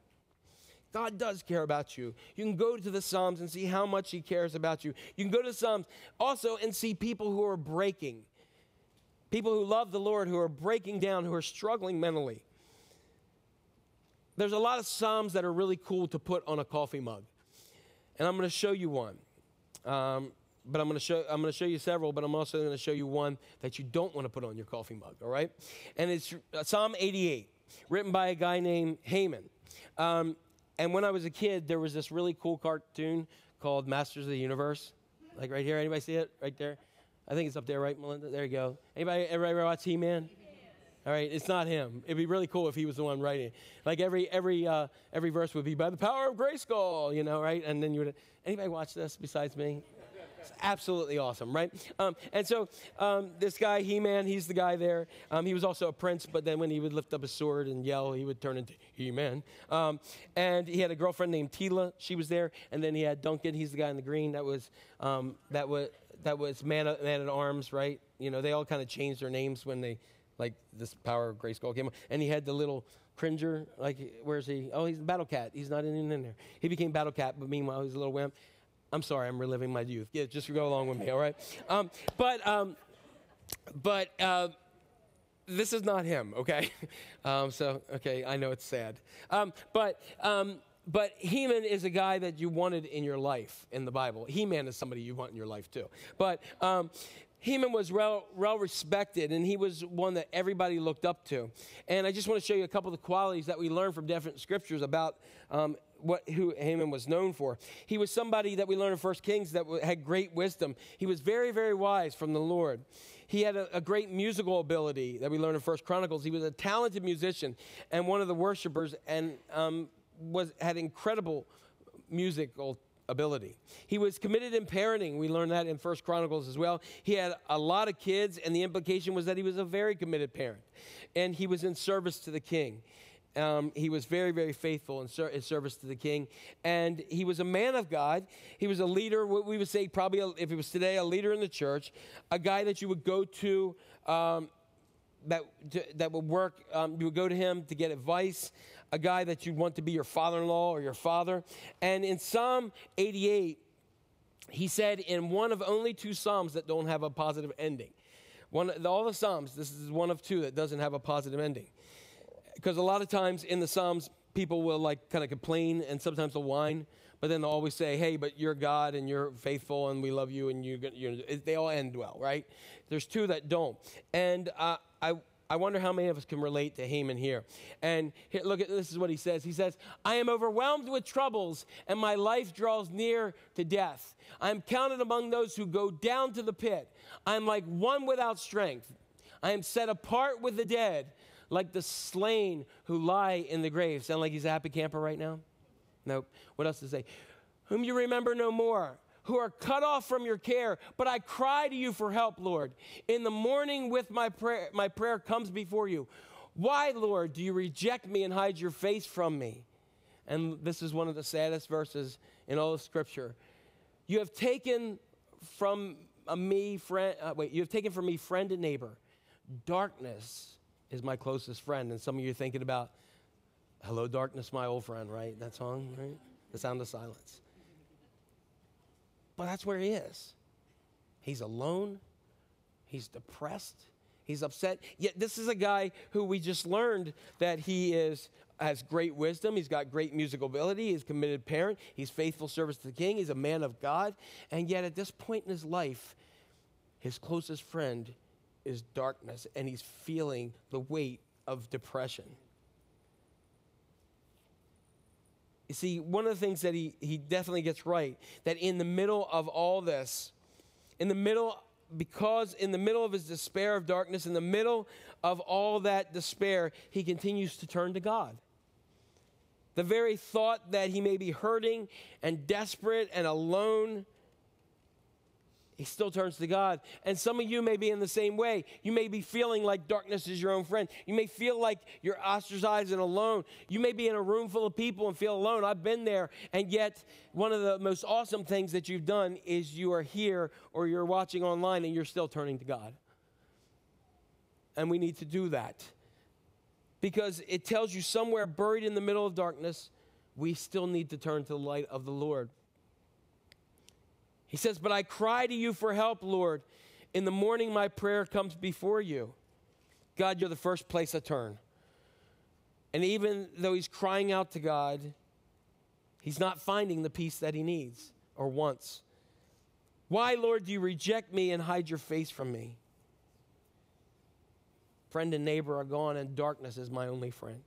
God does care about you. You can go to the Psalms and see how much He cares about you. You can go to the Psalms also and see people who are breaking people who love the Lord, who are breaking down, who are struggling mentally. There's a lot of Psalms that are really cool to put on a coffee mug. And I'm going to show you one. Um, but I'm going to show I'm going to show you several, but I'm also going to show you one that you don't want to put on your coffee mug. All right, and it's uh, Psalm 88, written by a guy named Heman. Um, and when I was a kid, there was this really cool cartoon called Masters of the Universe, like right here. Anybody see it right there? I think it's up there, right, Melinda? There you go. Anybody everybody watch He-Man? All right, it's not him. It'd be really cool if he was the one writing. Like every every uh, every verse would be by the power of Grayskull, you know, right? And then you would. Anybody watch this besides me? It's absolutely awesome, right? Um, and so um, this guy, He-Man, he's the guy there. Um, he was also a prince, but then when he would lift up his sword and yell, he would turn into He-Man. Um, and he had a girlfriend named Teela. She was there. And then he had Duncan. He's the guy in the green. That was um, that was that was man, man at arms, right? You know, they all kind of changed their names when they like this power of Grayskull came. And he had the little cringer. Like, where's he? Oh, he's Battle Cat. He's not even in there. He became Battle Cat, but meanwhile, he's a little wimp. I'm sorry, I'm reliving my youth. Yeah, just go along with me, all right? Um, but um, but uh, this is not him, okay? [LAUGHS] Um, so, okay, I know it's sad. Um, but um, but Heman is a guy that you wanted in your life in the Bible. He-Man is somebody you want in your life too. But um, was well, well respected, and he was one that everybody looked up to. And I just want to show you a couple of the qualities that we learn from different scriptures about um, what who Heman was known for. He was somebody that we learn in First Kings that had great wisdom. He was very, very wise from the Lord. He had a, a great musical ability that we learn in First Chronicles. He was a talented musician and one of the worshipers, and um, was had incredible musical ability. He was committed in parenting. We learned that in First Chronicles as well. He had a lot of kids, and the implication was that he was a very committed parent, and he was in service to the king. Um, he was very, very faithful in, ser- in service to the king. And he was a man of God. He was a leader, what we would say, probably, a, if it was today, a leader in the church, a guy that you would go to. Um, that, to, that would work, um, you would go to him to get advice, a guy that you'd want to be your father in law or your father. And in Psalm 88, he said in one of only two Psalms that don't have a positive ending. One, all the Psalms, this is one of two that doesn't have a positive ending because a lot of times in the Psalms, people will like kind of complain and sometimes they'll whine, but then they'll always say, "Hey, but you're God and you're faithful and we love you and you." you they all end well, right? There's two that don't, and uh, I. I wonder how many of us can relate to Heman here. And here, look at this is what he says. He says, I am overwhelmed with troubles, and my life draws near to death. I am counted among those who go down to the pit. I am like one without strength. I am set apart with the dead like the slain who lie in the grave. Sound like he's a happy camper right now? Nope. What else to say? Whom you remember no more, who are cut off from your care, but I cry to you for help, Lord. In the morning with my prayer, my prayer comes before you. Why, Lord, do you reject me and hide your face from me? And this is one of the saddest verses in all of Scripture. You have taken from me, friend, uh, wait, you have taken from me friend and neighbor. Darkness is my closest friend. And some of you are thinking about, Hello, Darkness, my old friend, right? That song, right? The Sound of Silence. But that's where he is. He's alone, he's depressed, he's upset. Yet, this is a guy who we just learned that he is. Has great wisdom. He's got great musical ability. He's committed parent. He's faithful service to the king. He's a man of God. And yet, at this point in his life, his closest friend is darkness and he's feeling the weight of depression. You see, one of the things that he, he definitely gets right, that in the middle of all this, in the middle, because in the middle of his despair of darkness, in the middle of all that despair, he continues to turn to God. The very thought that he may be hurting and desperate and alone he still turns to God. And some of you may be in the same way. You may be feeling like darkness is your own friend. You may feel like you're ostracized and alone. You may be in a room full of people and feel alone. I've been there. And yet, one of the most awesome things that you've done is you are here or you're watching online and you're still turning to God. And we need to do that because it tells you somewhere buried in the middle of darkness, we still need to turn to the light of the Lord. He says, But I cry to you for help, Lord. In the morning, my prayer comes before you. God, you're the first place I turn. And even though he's crying out to God, he's not finding the peace that he needs or wants. Why, Lord, do you reject me and hide your face from me? Friend and neighbor are gone, and darkness is my only friend.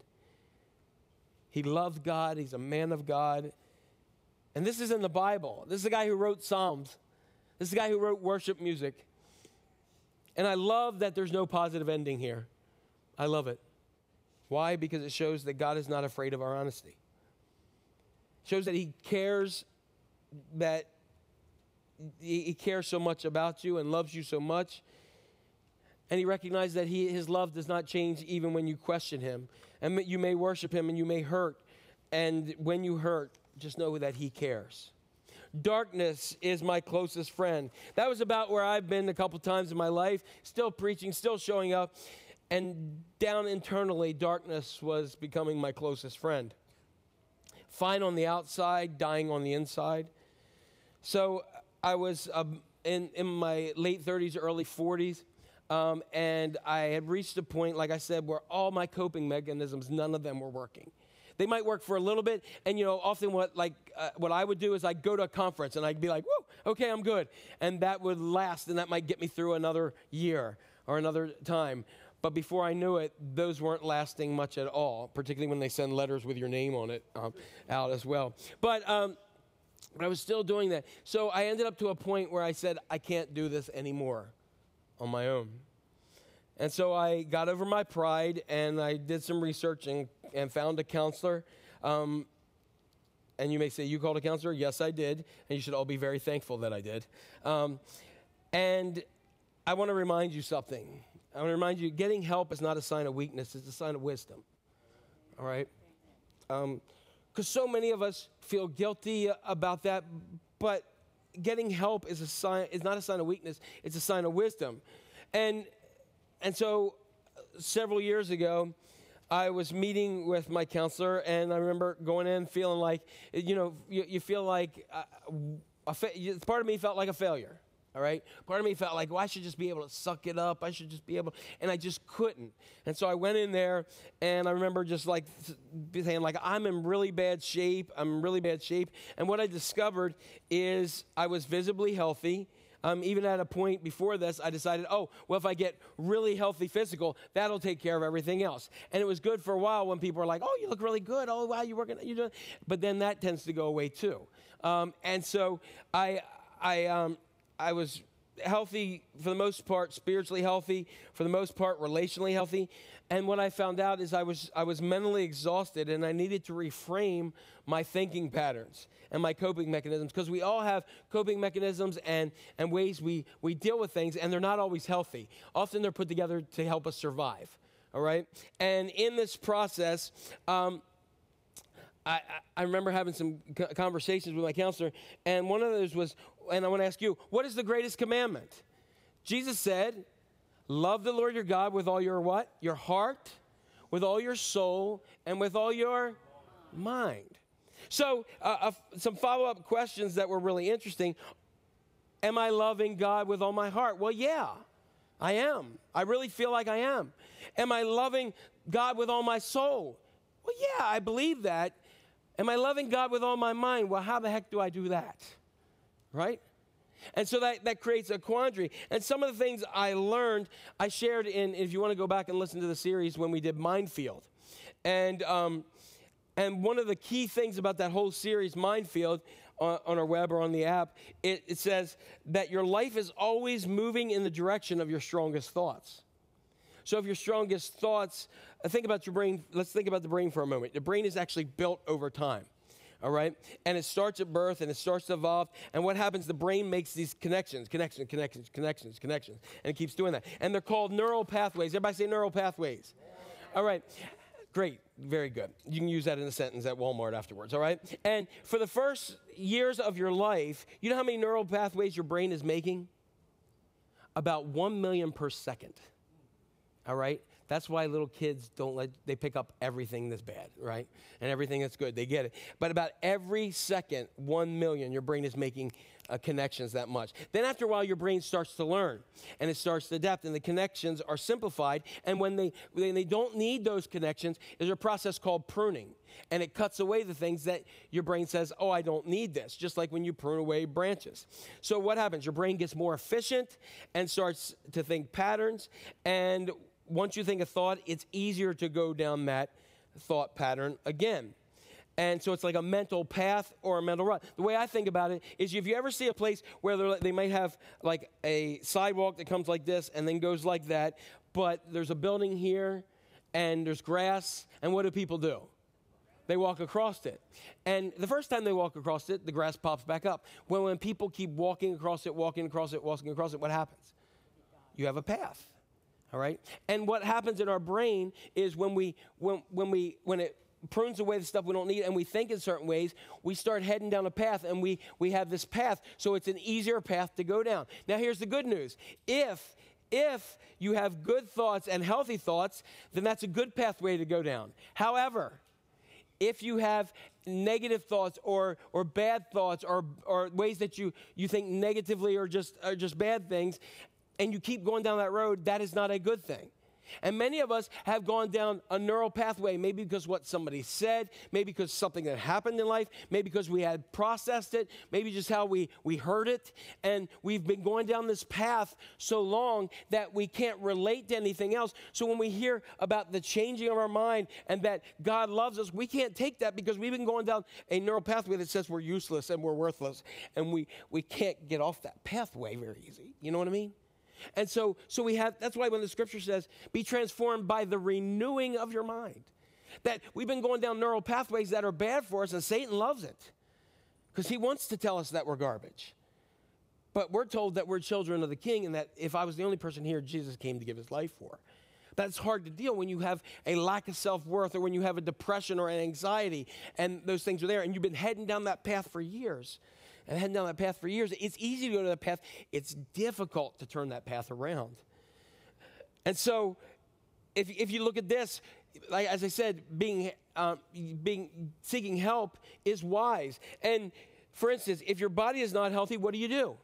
He loved God, he's a man of God. And this is in the Bible. This is the guy who wrote Psalms, this is the guy who wrote worship music. And I love that there's no positive ending here. I love it. Why? Because it shows that God is not afraid of our honesty. It shows that He cares that He cares so much about you and loves you so much. And He recognizes that he, His love does not change even when you question Him. And you may worship Him and you may hurt. And when you hurt, just know that He cares. Darkness is my closest friend. That was about where I've been a couple times in my life, still preaching, still showing up. And down internally, darkness was becoming my closest friend. Fine on the outside, dying on the inside. So I was um, in, in my late 30s, early 40s. Um, and I had reached a point, like I said, where all my coping mechanisms, none of them were working. They might work for a little bit, and you know, often what like uh, what I would do is I'd go to a conference and I'd be like, "Whoa, okay, I'm good," and that would last, and that might get me through another year or another time. But before I knew it, those weren't lasting much at all, particularly when they send letters with your name on it um, out as well. But um, but I was still doing that. So I ended up to a point where I said, I can't do this anymore on my own. And so I got over my pride and I did some research and, and found a counselor. Um, and you may say, You called a counselor? Yes, I did. And you should all be very thankful that I did. Um, and I want to remind you something. I want to remind you getting help is not a sign of weakness, it's a sign of wisdom. All right? Because um, so many of us feel guilty about that, but getting help is, a sign, is not a sign of weakness, it's a sign of wisdom. And and so several years ago, I was meeting with my counselor, and I remember going in feeling like, you know, you, you feel like uh, fa- part of me felt like a failure. All right. Part of me felt like, well, I should just be able to suck it up. I should just be able, and I just couldn't. And so I went in there, and I remember just like saying, like, I'm in really bad shape. I'm in really bad shape. And what I discovered is I was visibly healthy. Um, even at a point before this, I decided, oh, well, if I get really healthy physical, that'll take care of everything else. And it was good for a while when people were like, oh, you look really good. Oh, wow, you're working, you're doing. But then that tends to go away too. Um, and so I, I, um, I was healthy for the most part, spiritually healthy, for the most part, relationally healthy. And what I found out is I was, I was mentally exhausted and I needed to reframe my thinking patterns and my coping mechanisms because we all have coping mechanisms and, and ways we, we deal with things, and they're not always healthy. Often they're put together to help us survive, all right? And in this process, um, I, I, remember having some conversations with my counselor, and one of those was, and I want to ask you, what is the greatest commandment? Jesus said, Love the Lord your God with all your what? Your heart, with all your soul, and with all your mind. So, uh, uh, some follow up questions that were really interesting. Am I loving God with all my heart? Well, yeah, I am. I really feel like I am. Am I loving God with all my soul? Well, yeah, I believe that. Am I loving God with all my mind? Well, how the heck do I do that? Right? And so that, that creates a quandary. And some of the things I learned, I shared in, if you want to go back and listen to the series when we did Minefield. And um, and one of the key things about that whole series, Minefield, on, on our web or on the app, it, it says that your life is always moving in the direction of your strongest thoughts. So if your strongest thoughts, think about your brain, let's think about the brain for a moment. The brain is actually built over time. All right? And it starts at birth and it starts to evolve. And what happens? The brain makes these connections, connections, connections, connections, connections. And it keeps doing that. And they're called neural pathways. Everybody say neural pathways. All right. Great, very good. You can use that in a sentence at Walmart afterwards, all right? And for the first years of your life, you know how many neural pathways your brain is making? About 1 million per second, all right? That's why little kids don't let, they pick up everything that's bad, right? And everything that's good, they get it. But about every second, one million, your brain is making uh, connections that much. Then after a while, your brain starts to learn and it starts to adapt, and the connections are simplified. And when they, when they don't need those connections, there's a process called pruning. And it cuts away the things that your brain says, oh, I don't need this, just like when you prune away branches. So, what happens? Your brain gets more efficient and starts to think patterns. And once you think a thought, it's easier to go down that thought pattern again. And so it's like a mental path or a mental rut. The way I think about it is if you ever see a place where they might have like a sidewalk that comes like this and then goes like that, but there's a building here and there's grass, and what do people do? They walk across it. And the first time they walk across it, the grass pops back up. Well, when people keep walking across it, walking across it, walking across it, what happens? You have a path. All right? And what happens in our brain is when we when when we when it prunes away the stuff we don't need and we think in certain ways, we start heading down a path and we we have this path, so it's an easier path to go down. Now here's the good news. If if you have good thoughts and healthy thoughts, then that's a good pathway to go down. However, if you have negative thoughts or, or bad thoughts or, or ways that you, you think negatively or just, or just bad things, and you keep going down that road, that is not a good thing. And many of us have gone down a neural pathway, maybe because what somebody said, maybe because something that happened in life, maybe because we had processed it, maybe just how we, we heard it. And we've been going down this path so long that we can't relate to anything else. So when we hear about the changing of our mind and that God loves us, we can't take that because we've been going down a neural pathway that says we're useless and we're worthless. And we, we can't get off that pathway very easy. You know what I mean? And so, so we have, that's why when the scripture says, be transformed by the renewing of your mind, that we've been going down neural pathways that are bad for us, and Satan loves it because he wants to tell us that we're garbage. But we're told that we're children of the king, and that if I was the only person here, Jesus came to give his life for. That's hard to deal when you have a lack of self worth or when you have a depression or an anxiety, and those things are there, and you've been heading down that path for years and heading down that path for years. It's easy to go to that path, it's difficult to turn that path around. And so, if, if you look at this, like as I said, being, um, being seeking help is wise. And for instance, if your body is not healthy, what do you do?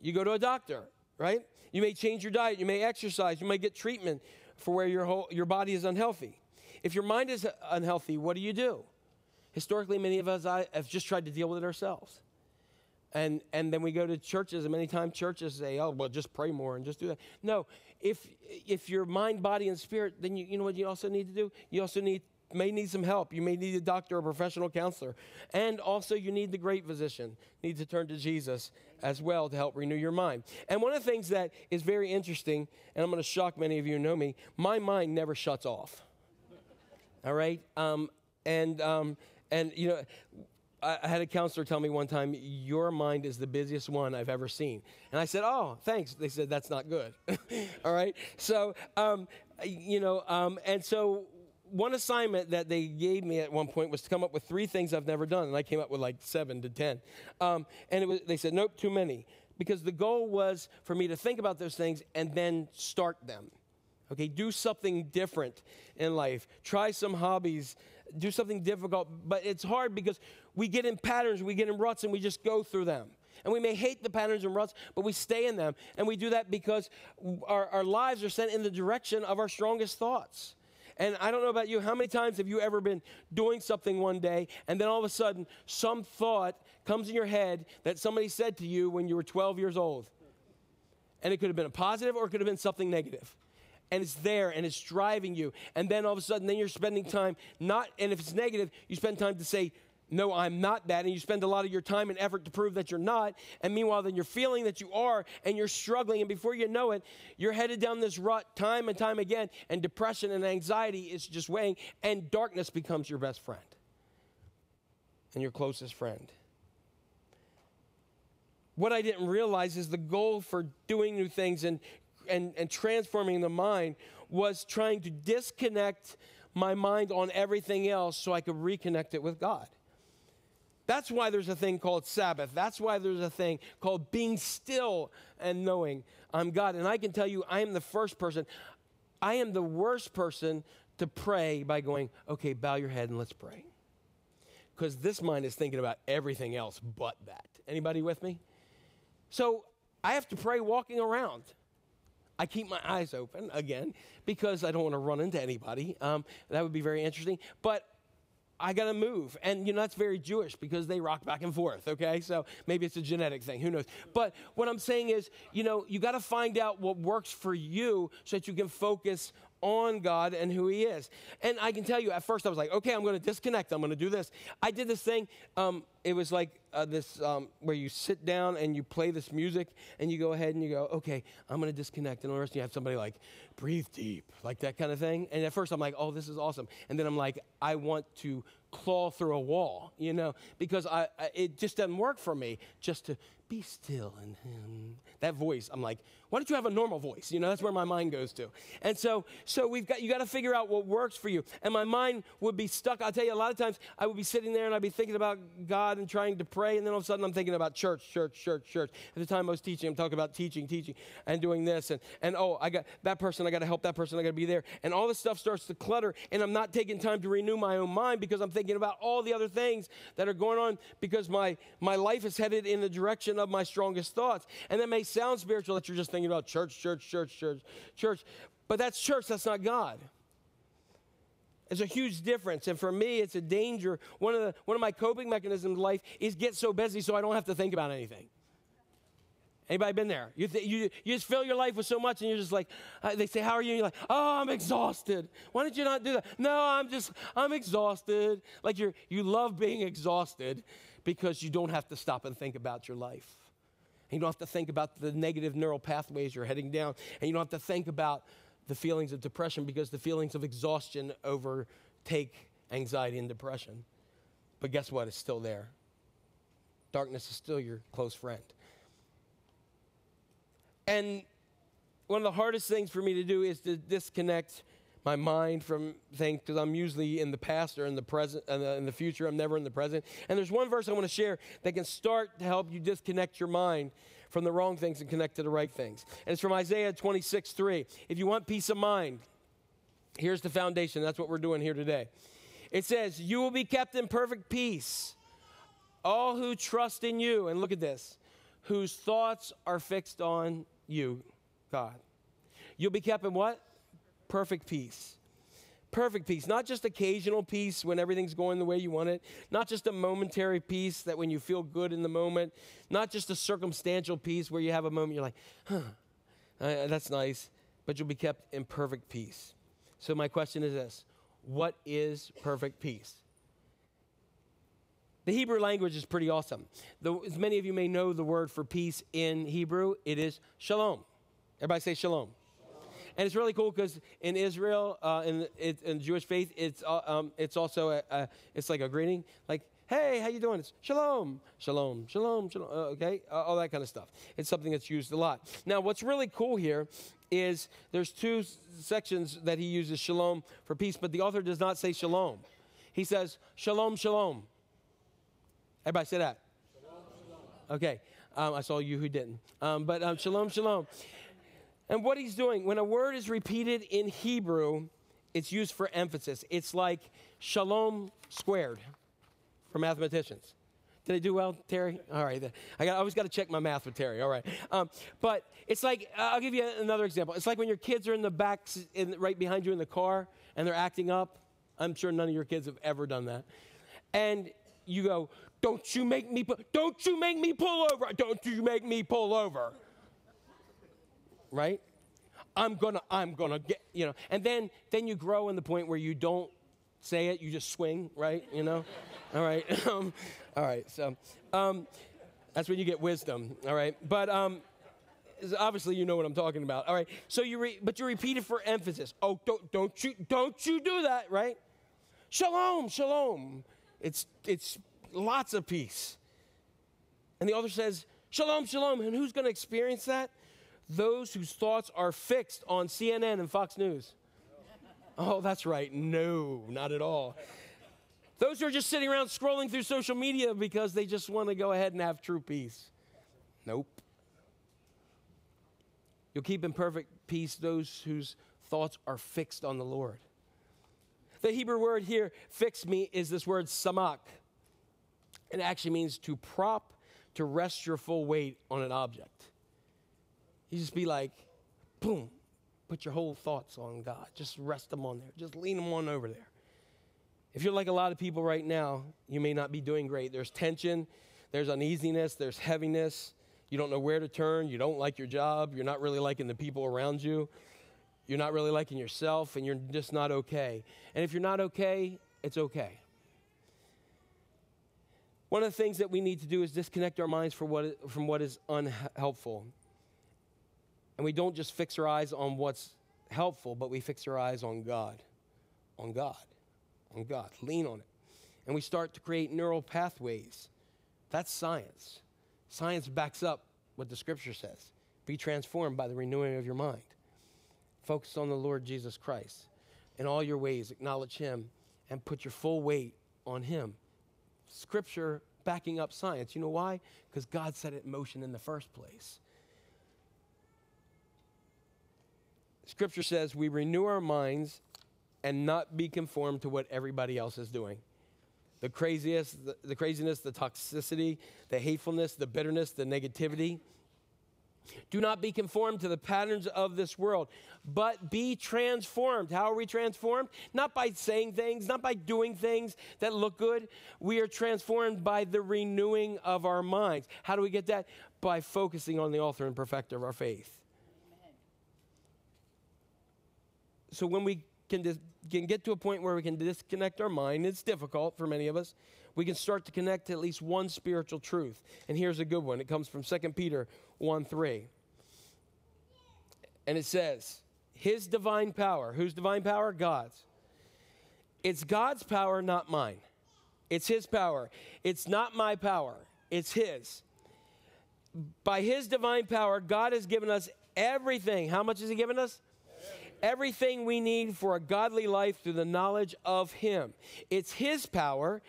You go to a doctor, right? You may change your diet, you may exercise, you may get treatment for where your whole your body is unhealthy. If your mind is unhealthy, what do you do? Historically, many of us have just tried to deal with it ourselves. And, and then we go to churches, and many times churches say, oh, well, just pray more and just do that. No, if, if your mind, body, and spirit, then you, you know what you also need to do? You also need, may need some help. You may need a doctor or professional counselor. And also, you need the great physician. You need to turn to Jesus as well to help renew your mind. And one of the things that is very interesting, and I'm going to shock many of you who know me, my mind never shuts off. All right? Um, and, um, and, you know, I had a counselor tell me one time, Your mind is the busiest one I've ever seen. And I said, Oh, thanks. They said, That's not good. [LAUGHS] All right. So, um, you know, um, and so one assignment that they gave me at one point was to come up with three things I've never done. And I came up with like seven to 10. Um, and was, they said, Nope, too many. Because the goal was for me to think about those things and then start them. Okay, do something different in life. Try some hobbies do something difficult, but it's hard because we get in patterns, we get in ruts, and we just go through them. And we may hate the patterns and ruts, but we stay in them. And we do that because our, our lives are sent in the direction of our strongest thoughts. And I don't know about you, how many times have you ever been doing something one day and then all of a sudden some thought comes in your head that somebody said to you when you were 12 years old? And it could have been a positive or it could have been something negative and it's there and it's driving you. And then all of a sudden, then you're spending time not, and if it's negative, you spend time to say, no, I'm not that. And you spend a lot of your time and effort to prove that you're not. And meanwhile, then you're feeling that you are and you're struggling. And before you know it, you're headed down this rut time and time again. And depression and anxiety is just weighing. And darkness becomes your best friend and your closest friend. What I didn't realize is the goal for doing new things and and, and transforming the mind was trying to disconnect my mind on everything else so I could reconnect it with God. That's why there's a thing called Sabbath. That's why there's a thing called being still and knowing I'm God. And I can tell you, I am the first person. I am the worst person to pray by going, okay, bow your head and let's pray. Because this mind is thinking about everything else but that. Anybody with me? So I have to pray walking around. I keep my eyes open again because I don't want to run into anybody. Um, that would be very interesting. But I got to move. And, you know, that's very Jewish because they rock back and forth, okay? So maybe it's a genetic thing. Who knows? But what I'm saying is, you know, you got to find out what works for you so that you can focus on God and who He is. And I can tell you, at first I was like, okay, I'm going to disconnect. I'm going to do this. I did this thing. Um, it was like uh, this um, where you sit down and you play this music and you go ahead and you go, okay, I'm going to disconnect. And all the rest you have somebody like, breathe deep, like that kind of thing. And at first I'm like, oh, this is awesome. And then I'm like, I want to claw through a wall, you know, because I, I it just doesn't work for me just to be still and, and that voice. I'm like, why don't you have a normal voice? You know, that's where my mind goes to. And so, so we've got you got to figure out what works for you. And my mind would be stuck. I'll tell you, a lot of times I would be sitting there and I'd be thinking about God and trying to pray, and then all of a sudden I'm thinking about church, church, church, church. At the time I was teaching, I'm talking about teaching, teaching, and doing this, and and oh, I got that person, I got to help that person, I got to be there, and all this stuff starts to clutter, and I'm not taking time to renew my own mind because I'm thinking about all the other things that are going on because my my life is headed in the direction of my strongest thoughts. And that may sound spiritual that you're just thinking about church, church, church, church, church, but that's church, that's not God. It's a huge difference. And for me, it's a danger. One of, the, one of my coping mechanisms in life is get so busy so I don't have to think about anything. Anybody been there? You, th- you, you just fill your life with so much and you're just like, uh, they say, how are you? And you're like, oh, I'm exhausted. Why did you not do that? No, I'm just, I'm exhausted. Like you're, you love being exhausted because you don't have to stop and think about your life. And you don't have to think about the negative neural pathways you're heading down. And you don't have to think about the feelings of depression because the feelings of exhaustion overtake anxiety and depression. But guess what? It's still there. Darkness is still your close friend. And one of the hardest things for me to do is to disconnect my mind from things because I'm usually in the past or in the present and in the future. I'm never in the present. And there's one verse I want to share that can start to help you disconnect your mind from the wrong things and connect to the right things. And it's from Isaiah 26, 3. If you want peace of mind, here's the foundation. That's what we're doing here today. It says, You will be kept in perfect peace, all who trust in you. And look at this whose thoughts are fixed on you, God. You'll be kept in what? Perfect peace. Perfect peace. Not just occasional peace when everything's going the way you want it. Not just a momentary peace that when you feel good in the moment. Not just a circumstantial peace where you have a moment you're like, huh, uh, that's nice. But you'll be kept in perfect peace. So, my question is this What is perfect peace? The Hebrew language is pretty awesome. The, as many of you may know the word for peace in Hebrew, it is shalom. Everybody say shalom. And it's really cool because in Israel, uh, in, it, in Jewish faith, it's, uh, um, it's also a, a, it's like a greeting, like, hey, how you doing? It's shalom, shalom, shalom, shalom, uh, okay? Uh, all that kind of stuff. It's something that's used a lot. Now, what's really cool here is there's two sections that he uses shalom for peace, but the author does not say shalom. He says shalom, shalom. Everybody say that. Okay. Um, I saw you who didn't. Um, but um, shalom, shalom. And what he's doing, when a word is repeated in Hebrew, it's used for emphasis. It's like shalom squared for mathematicians. Did I do well, Terry? All right. I, got, I always got to check my math with Terry. All right. Um, but it's like, I'll give you another example. It's like when your kids are in the back, in, right behind you in the car, and they're acting up. I'm sure none of your kids have ever done that. And you go, don't you make me, don't you make me pull over. Don't you make me pull over right? I'm gonna, I'm gonna get, you know, and then then you grow in the point where you don't say it, you just swing, right? You know, [LAUGHS] all right, [LAUGHS] um, all right. So um, that's when you get wisdom, all right. But um, obviously you know what I'm talking about, all right. So you, re- but you repeat it for emphasis. Oh, don't don't you don't you do that, right? Shalom, shalom. It's it's lots of peace. And the author says, Shalom, shalom. And who's going to experience that? Those whose thoughts are fixed on CNN and Fox News. Oh, that's right. No, not at all. Those who are just sitting around scrolling through social media because they just want to go ahead and have true peace. Nope. You'll keep in perfect peace those whose thoughts are fixed on the Lord. The Hebrew word here, fix me, is this word samak. It actually means to prop, to rest your full weight on an object. You just be like, boom, put your whole thoughts on God. Just rest them on there. Just lean them on over there. If you're like a lot of people right now, you may not be doing great. There's tension, there's uneasiness, there's heaviness. You don't know where to turn. You don't like your job. You're not really liking the people around you. You're not really liking yourself, and you're just not okay. And if you're not okay, it's okay. One of the things that we need to do is disconnect our minds for what, from what is unhelpful. And we don't just fix our eyes on what's helpful, but we fix our eyes on God. On God. On God. Lean on it. And we start to create neural pathways. That's science. Science backs up what the scripture says. Be transformed by the renewing of your mind. Focus on the Lord Jesus Christ. In all your ways, acknowledge Him and put your full weight on Him. Scripture backing up science. You know why? Because God set it in motion in the first place. Scripture says we renew our minds and not be conformed to what everybody else is doing. The craziest, the, the craziness, the toxicity, the hatefulness, the bitterness, the negativity. Do not be conformed to the patterns of this world, but be transformed. How are we transformed? Not by saying things, not by doing things that look good. We are transformed by the renewing of our minds. How do we get that? By focusing on the author and perfecter of our faith. So when we can, dis- can get to a point where we can disconnect our mind, it's difficult for many of us. We can start to connect to at least one spiritual truth. And here's a good one. It comes from 2 Peter 1 3. And it says, His divine power, whose divine power? God's. It's God's power, not mine. It's His power. It's not my power, it's His. By His divine power, God has given us everything. How much has He given us? Everything we need for a godly life through the knowledge of Him. It's His power,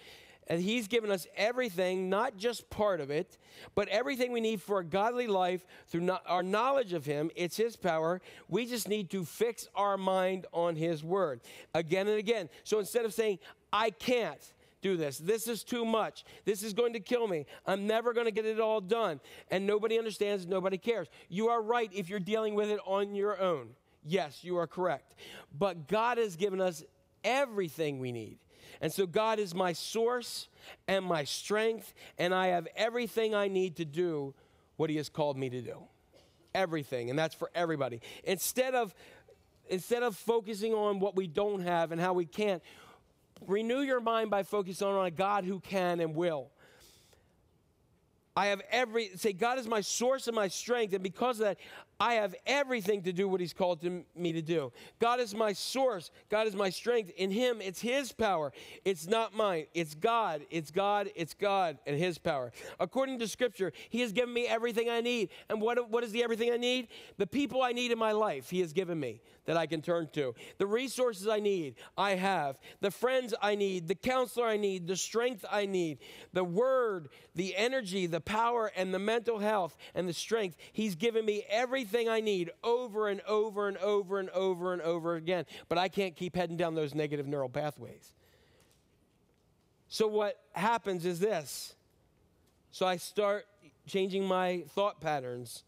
and He's given us everything, not just part of it, but everything we need for a godly life through no- our knowledge of Him. It's His power. We just need to fix our mind on His Word again and again. So instead of saying, I can't, do this. This is too much. This is going to kill me. I'm never going to get it all done. And nobody understands, nobody cares. You are right if you're dealing with it on your own. Yes, you are correct. But God has given us everything we need. And so God is my source and my strength, and I have everything I need to do what He has called me to do. Everything, and that's for everybody. Instead of instead of focusing on what we don't have and how we can't, renew your mind by focusing on a God who can and will. I have every, say, God is my source and my strength, and because of that, I have everything to do what He's called to me to do. God is my source. God is my strength. In Him, it's His power. It's not mine. It's God. It's God. It's God and His power. According to Scripture, He has given me everything I need. And what, what is the everything I need? The people I need in my life, He has given me that I can turn to. The resources I need, I have. The friends I need, the counselor I need, the strength I need, the word, the energy, the power, and the mental health and the strength. He's given me everything I need over and over and over and over and over again. But I can't keep heading down those negative neural pathways. So, what happens is this. So, I start changing my thought patterns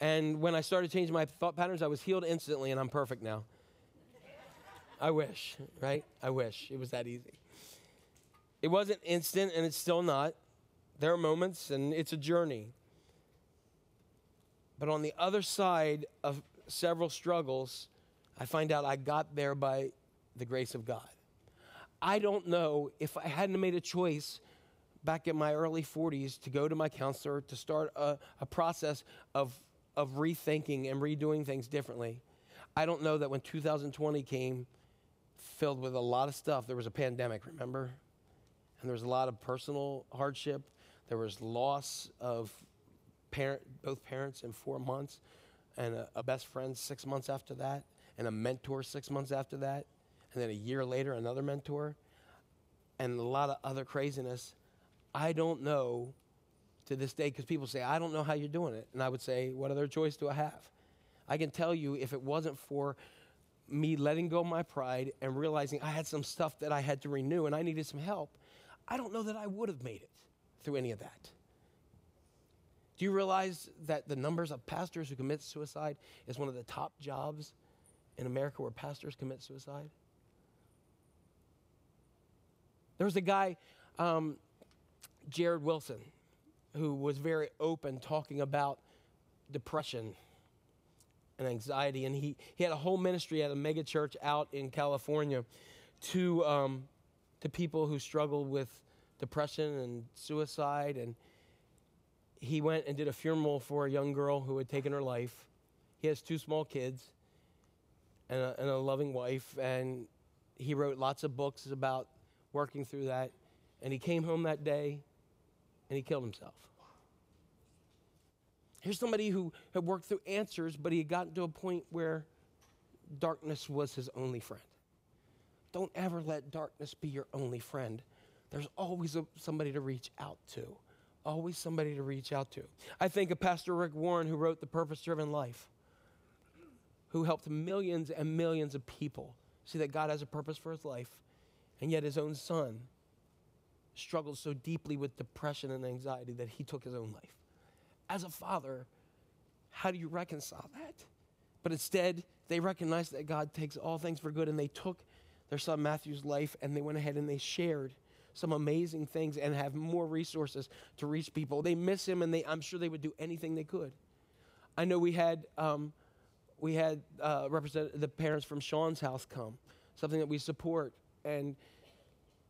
and when I started changing my thought patterns, I was healed instantly, and I'm perfect now. I wish, right? I wish it was that easy. It wasn't instant, and it's still not. There are moments, and it's a journey. But on the other side of several struggles, I find out I got there by the grace of God. I don't know if I hadn't made a choice back in my early 40s to go to my counselor to start a, a process of of rethinking and redoing things differently. I don't know that when 2020 came, filled with a lot of stuff, there was a pandemic, remember? And there was a lot of personal hardship. There was loss of parent, both parents in four months, and a, a best friend six months after that, and a mentor six months after that, and then a year later, another mentor, and a lot of other craziness. I don't know to this day because people say, I don't know how you're doing it. And I would say, What other choice do I have? I can tell you if it wasn't for me letting go of my pride and realizing I had some stuff that I had to renew and I needed some help, I don't know that I would have made it through any of that. Do you realize that the numbers of pastors who commit suicide is one of the top jobs in America where pastors commit suicide? There was a guy, um, Jarrid Wilson, who was very open talking about depression and anxiety. And he, he had a whole ministry at a mega church out in California to, um, to people who struggled with depression and suicide. And he went and did a funeral for a young girl who had taken her life. He has two small kids and a, and a loving wife. And he wrote lots of books about working through that. And he came home that day and he killed himself. Here's somebody who had worked through answers, but he had gotten to a point where darkness was his only friend. Don't ever let darkness be your only friend. There's always a, somebody to reach out to. Always somebody to reach out to. I think of Pastor Rick Warren, who wrote The Purpose Driven Life, who helped millions and millions of people see that God has a purpose for his life, and yet his own son struggled so deeply with depression and anxiety that he took his own life as a father, how do you reconcile that? But instead, they recognized that God takes all things for good, and they took their son Matthew's life and they went ahead and they shared some amazing things and have more resources to reach people. They miss him, and they, I'm sure they would do anything they could. I know we had um, we had uh, represent the parents from Sean's house come, something that we support, and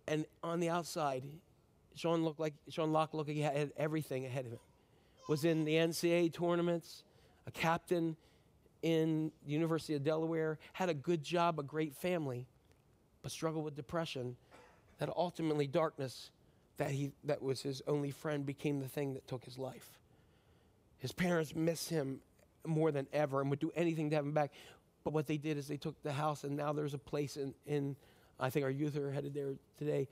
and on the outside, Sean looked like Sean Locke looked like he had everything ahead of him was in the NCAA tournaments, a captain in the University of Delaware, had a good job, a great family, but struggled with depression. That ultimately darkness that he that was his only friend became the thing that took his life. His parents miss him more than ever and would do anything to have him back. But what they did is they took the house and now there's a place in, in I think our youth are headed there today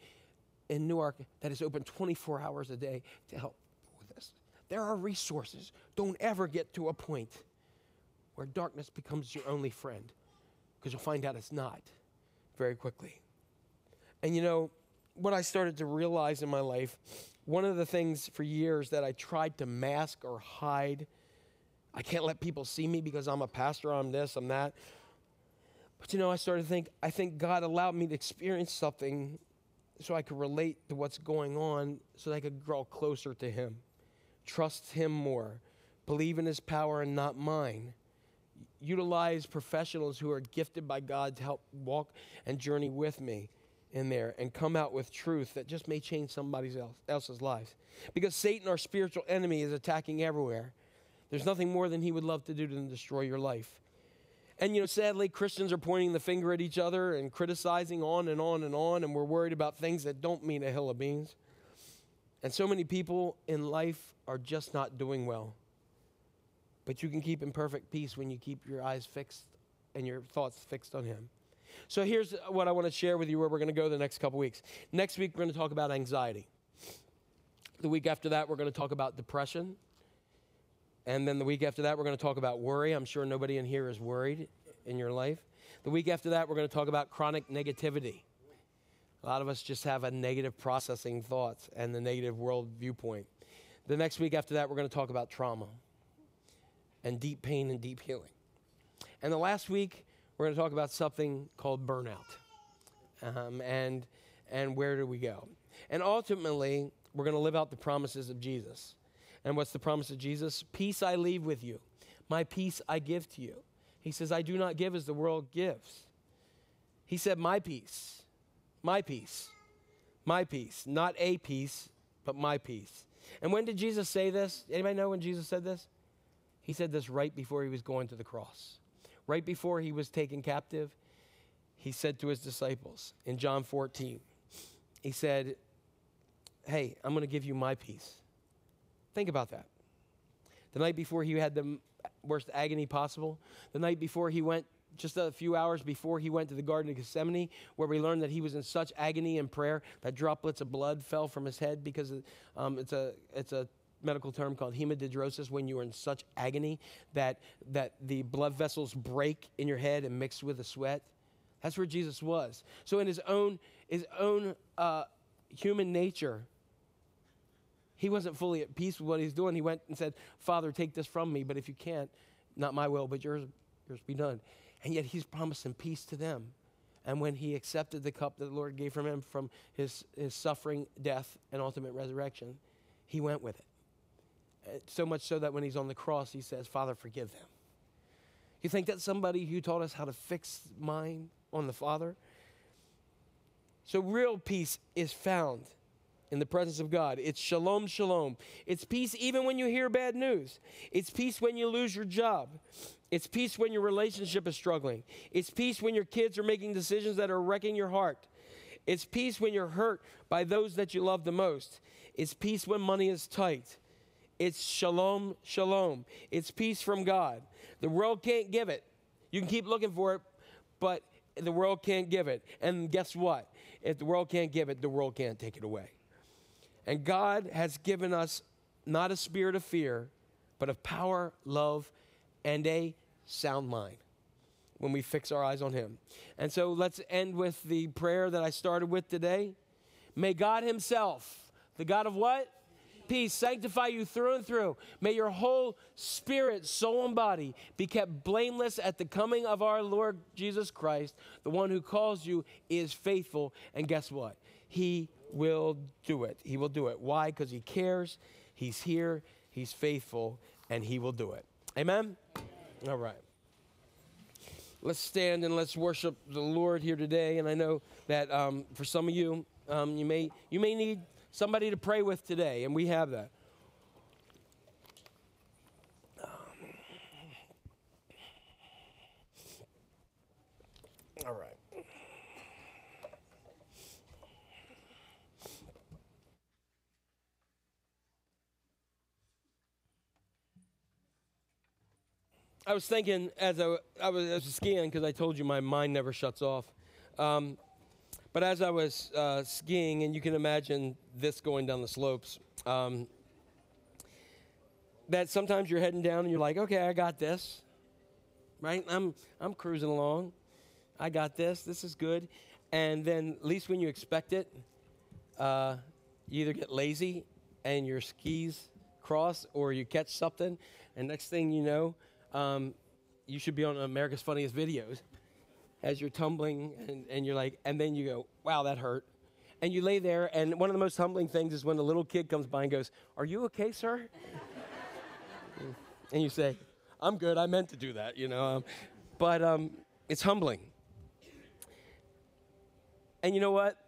in Newark that is open 24 hours a day to help with this. there are resources. Don't ever get to a point where darkness becomes your only friend because you'll find out it's not very quickly. And you know, what I started to realize in my life, one of the things for years that I tried to mask or hide, I can't let people see me because I'm a pastor, I'm this, I'm that. But you know, I started to think, I think God allowed me to experience something so I could relate to what's going on so that I could grow closer to Him trust Him more, believe in His power and not mine. Utilize professionals who are gifted by God to help walk and journey with me in there and come out with truth that just may change somebody else, else's lives. Because Satan, our spiritual enemy, is attacking everywhere. There's nothing more than he would love to do than destroy your life. And you know, sadly, Christians are pointing the finger at each other and criticizing on and on and on, and we're worried about things that don't mean a hill of beans. And so many people in life are just not doing well. But you can keep in perfect peace when you keep your eyes fixed and your thoughts fixed on Him. So here's what I want to share with you where we're going to go the next couple weeks. Next week, we're going to talk about anxiety. The week after that, we're going to talk about depression. And then the week after that, we're going to talk about worry. I'm sure nobody in here is worried in your life. The week after that, we're going to talk about chronic negativity. A lot of us just have a negative processing thoughts and the negative world viewpoint. The next week after that, we're going to talk about trauma and deep pain and deep healing. And the last week, we're going to talk about something called burnout. Um, and, and where do we go? And ultimately, we're going to live out the promises of Jesus. And what's the promise of Jesus? Peace I leave with you, my peace I give to you. He says, I do not give as the world gives. He said, My peace, my peace, my peace, not a peace, but my peace. And when did Jesus say this? Anybody know when Jesus said this? He said this right before he was going to the cross. Right before he was taken captive, he said to his disciples in John 14, he said, Hey, I'm going to give you my peace. Think about that. The night before he had the worst agony possible, the night before he went just a few hours before he went to the Garden of Gethsemane, where we learned that he was in such agony and prayer that droplets of blood fell from his head because um, it's a it's a medical term called hematidrosis when you are in such agony that, that the blood vessels break in your head and mix with the sweat. That's where Jesus was. So in his own, his own uh, human nature, he wasn't fully at peace with what he's doing. He went and said, Father, take this from me, but if you can't, not my will, but yours, yours be done. And yet he's promising peace to them. And when he accepted the cup that the Lord gave from him from his, his suffering, death, and ultimate resurrection, he went with it. So much so that when he's on the cross, he says, Father, forgive them. You think that's somebody who taught us how to fix mine on the Father? So, real peace is found in the presence of God. It's shalom, shalom. It's peace even when you hear bad news. It's peace when you lose your job. It's peace when your relationship is struggling. It's peace when your kids are making decisions that are wrecking your heart. It's peace when you're hurt by those that you love the most. It's peace when money is tight. It's shalom, shalom. It's peace from God. The world can't give it. You can keep looking for it, but the world can't give it. And guess what? If the world can't give it, the world can't take it away. And God has given us not a spirit of fear, but of power, love, and a sound mind when we fix our eyes on Him. And so let's end with the prayer that I started with today. May God Himself, the God of what? Peace, sanctify you through and through. May your whole spirit, soul, and body be kept blameless at the coming of our Lord Jesus Christ. The one who calls you is faithful. And guess what? He will do it. He will do it. Why? Because He cares. He's here. He's faithful. And He will do it. Amen? All right. Let's stand and let's worship the Lord here today. And I know that um, for some of you, um, you may you may need somebody to pray with today, and we have that. All right. I was thinking as I, I was, I was skiing because I told you my mind never shuts off. Um, but as I was uh, skiing, and you can imagine this going down the slopes, um, that sometimes you're heading down and you're like, okay, I got this, right? I'm, I'm cruising along. I got this. This is good. And then, at least when you expect it, uh, you either get lazy and your skis cross or you catch something. And next thing you know, um, you should be on America's Funniest Videos as you're tumbling and, and you're like, and then you go, wow, that hurt. And you lay there, and one of the most humbling things is when a little kid comes by and goes, Are you okay, sir? [LAUGHS] and you say, I'm good. I meant to do that, you know. Um, but um, it's humbling. And you know what?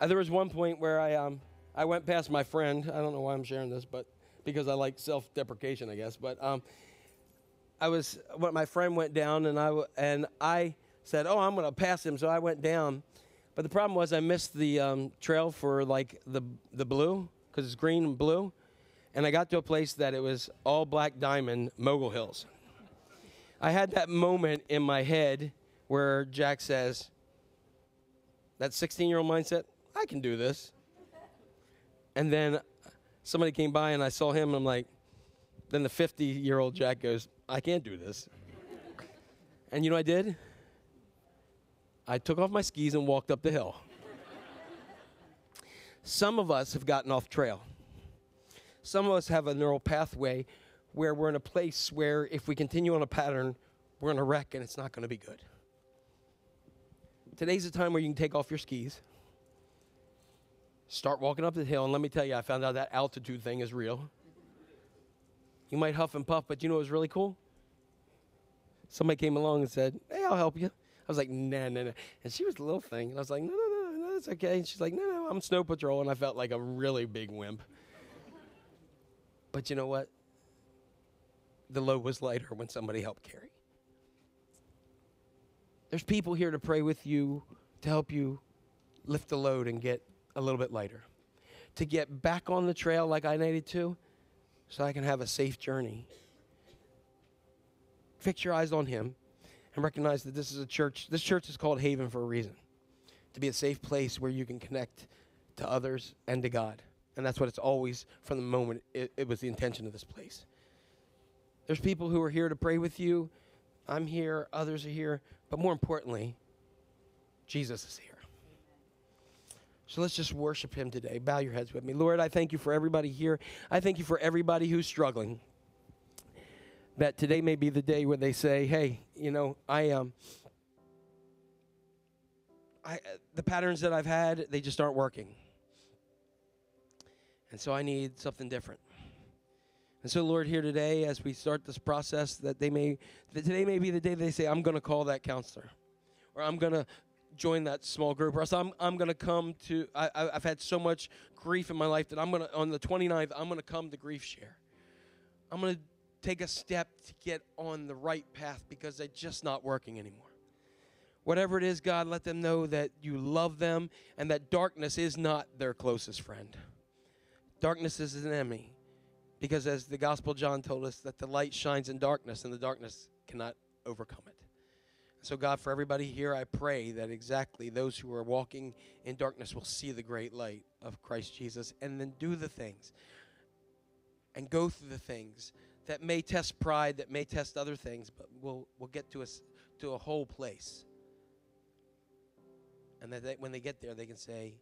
Uh, there was one point where I, um, I went past my friend. I don't know why I'm sharing this, but because I like self deprecation, I guess. But um, I was, when my friend went down, and I, and I said, Oh, I'm going to pass him. So I went down. But the problem was I missed the um, trail for like the, the blue, because it's green and blue. And I got to a place that it was all black diamond, Mogul Hills. I had that moment in my head where Jack says, that 16 year old mindset, I can do this. And then somebody came by and I saw him and I'm like, then the 50 year old Jack goes, I can't do this. And you know I did? I took off my skis and walked up the hill. Some of us have gotten off trail. Some of us have a neural pathway where we're in a place where if we continue on a pattern, we're in a wreck and it's not going to be good. Today's the time where you can take off your skis, start walking up the hill, and let me tell you, I found out that altitude thing is real. You might huff and puff, but you know what was really cool? Somebody came along and said, Hey, I'll help you. I was like, Nah, nah, nah. And she was a little thing. And I was like, No, no, no, no, that's okay. And she's like, No, no, I'm snow patrol. And I felt like a really big wimp. But you know what? The load was lighter when somebody helped carry. There's people here to pray with you, to help you lift the load and get a little bit lighter. To get back on the trail like I needed to, so I can have a safe journey. Fix your eyes on Him and recognize that this is a church. This church is called Haven for a reason to be a safe place where you can connect to others and to God. And that's what it's always from the moment it, it was the intention of this place. There's people who are here to pray with you. I'm here, others are here. But more importantly, Jesus is here. So let's just worship him today. Bow your heads with me. Lord, I thank you for everybody here. I thank you for everybody who's struggling. That today may be the day where they say, hey, you know, I um I, the patterns that I've had, they just aren't working. And so I need something different. And so, Lord, here today, as we start this process, that they may, that today may be the day they say, I'm going to call that counselor, or I'm going to join that small group, or else I'm, I'm going to come to, I, I've had so much grief in my life that I'm going to, on the 29th, I'm going to come to Grief Share. I'm going to take a step to get on the right path because they're just not working anymore. Whatever it is, God, let them know that you love them and that darkness is not their closest friend. Darkness is an enemy. Because as the Gospel John told us, that the light shines in darkness and the darkness cannot overcome it. So, God, for everybody here, I pray that exactly those who are walking in darkness will see the great light of Christ Jesus and then do the things and go through the things that may test pride, that may test other things, but will will get to us to a whole place. And that they, when they get there, they can say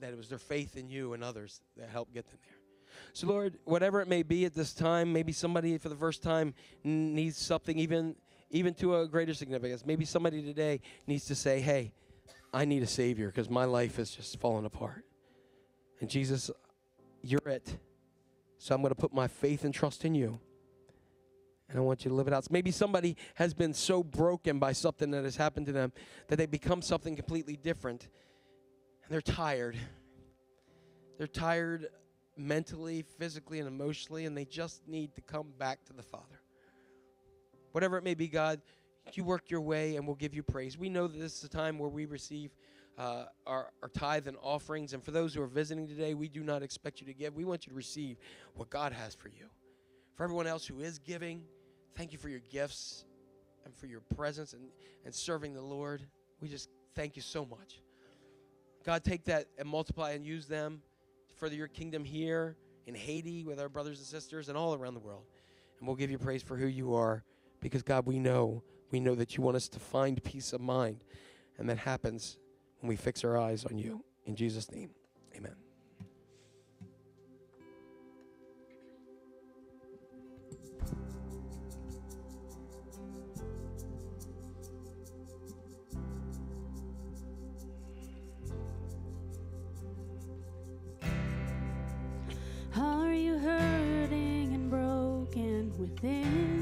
that it was their faith in you and others that helped get them there. So, Lord, whatever it may be at this time, maybe somebody for the first time needs something even even to a greater significance. Maybe somebody today needs to say, "Hey, I need a savior because my life is just falling apart." And Jesus, you're it. So I'm going to put my faith and trust in you. And I want you to live it out. Maybe somebody has been so broken by something that has happened to them that they become something completely different. And they're tired. They're tired mentally, physically, and emotionally, and they just need to come back to the Father. Whatever it may be, God, you work your way and we'll give you praise. We know that this is a time where we receive uh, our, our tithe and offerings. And for those who are visiting today, we do not expect you to give. We want you to receive what God has for you. For everyone else who is giving, thank you for your gifts and for your presence and, and serving the Lord. We just thank you so much. God, take that and multiply and use them to further your kingdom here in Haiti with our brothers and sisters and all around the world. And we'll give you praise for who you are because, God, we know, we know that you want us to find peace of mind. And that happens when we fix our eyes on you. In Jesus' name, amen. Are you hurting and broken within?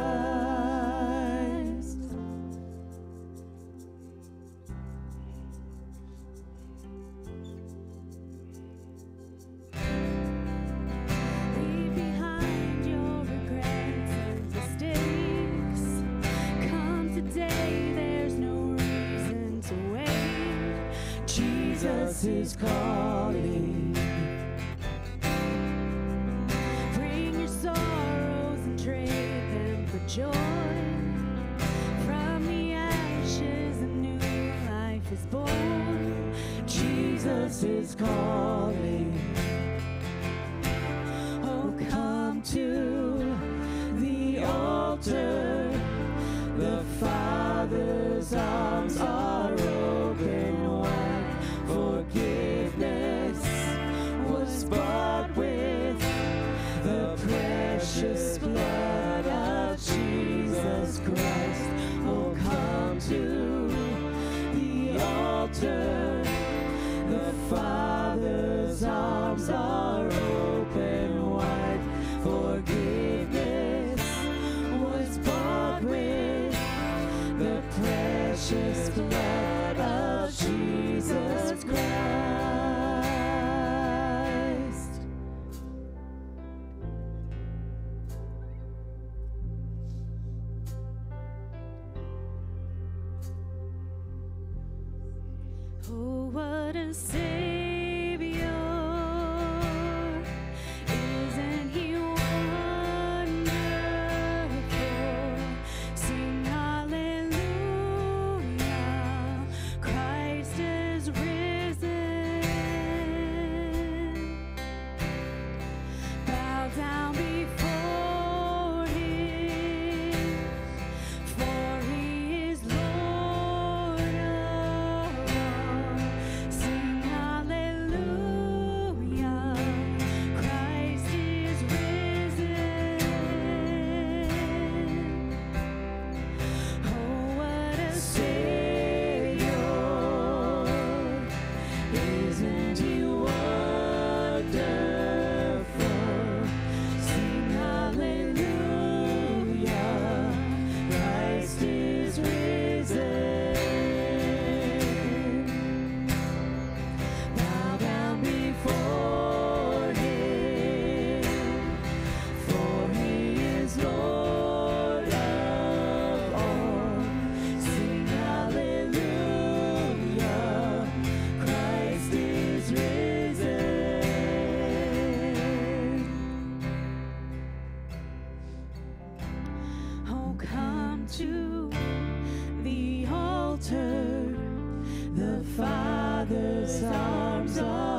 Jesus is calling. Bring your sorrows and trade them for joy. From the ashes, a new life is born. Jesus is calling. sin. song.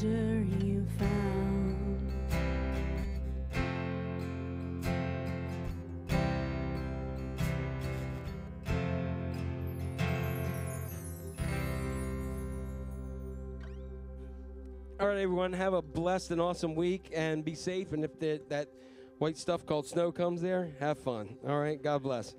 treasure you found. All right, everyone, have a blessed and awesome week and be safe. And if that white stuff called snow comes there, have fun. All right, God bless.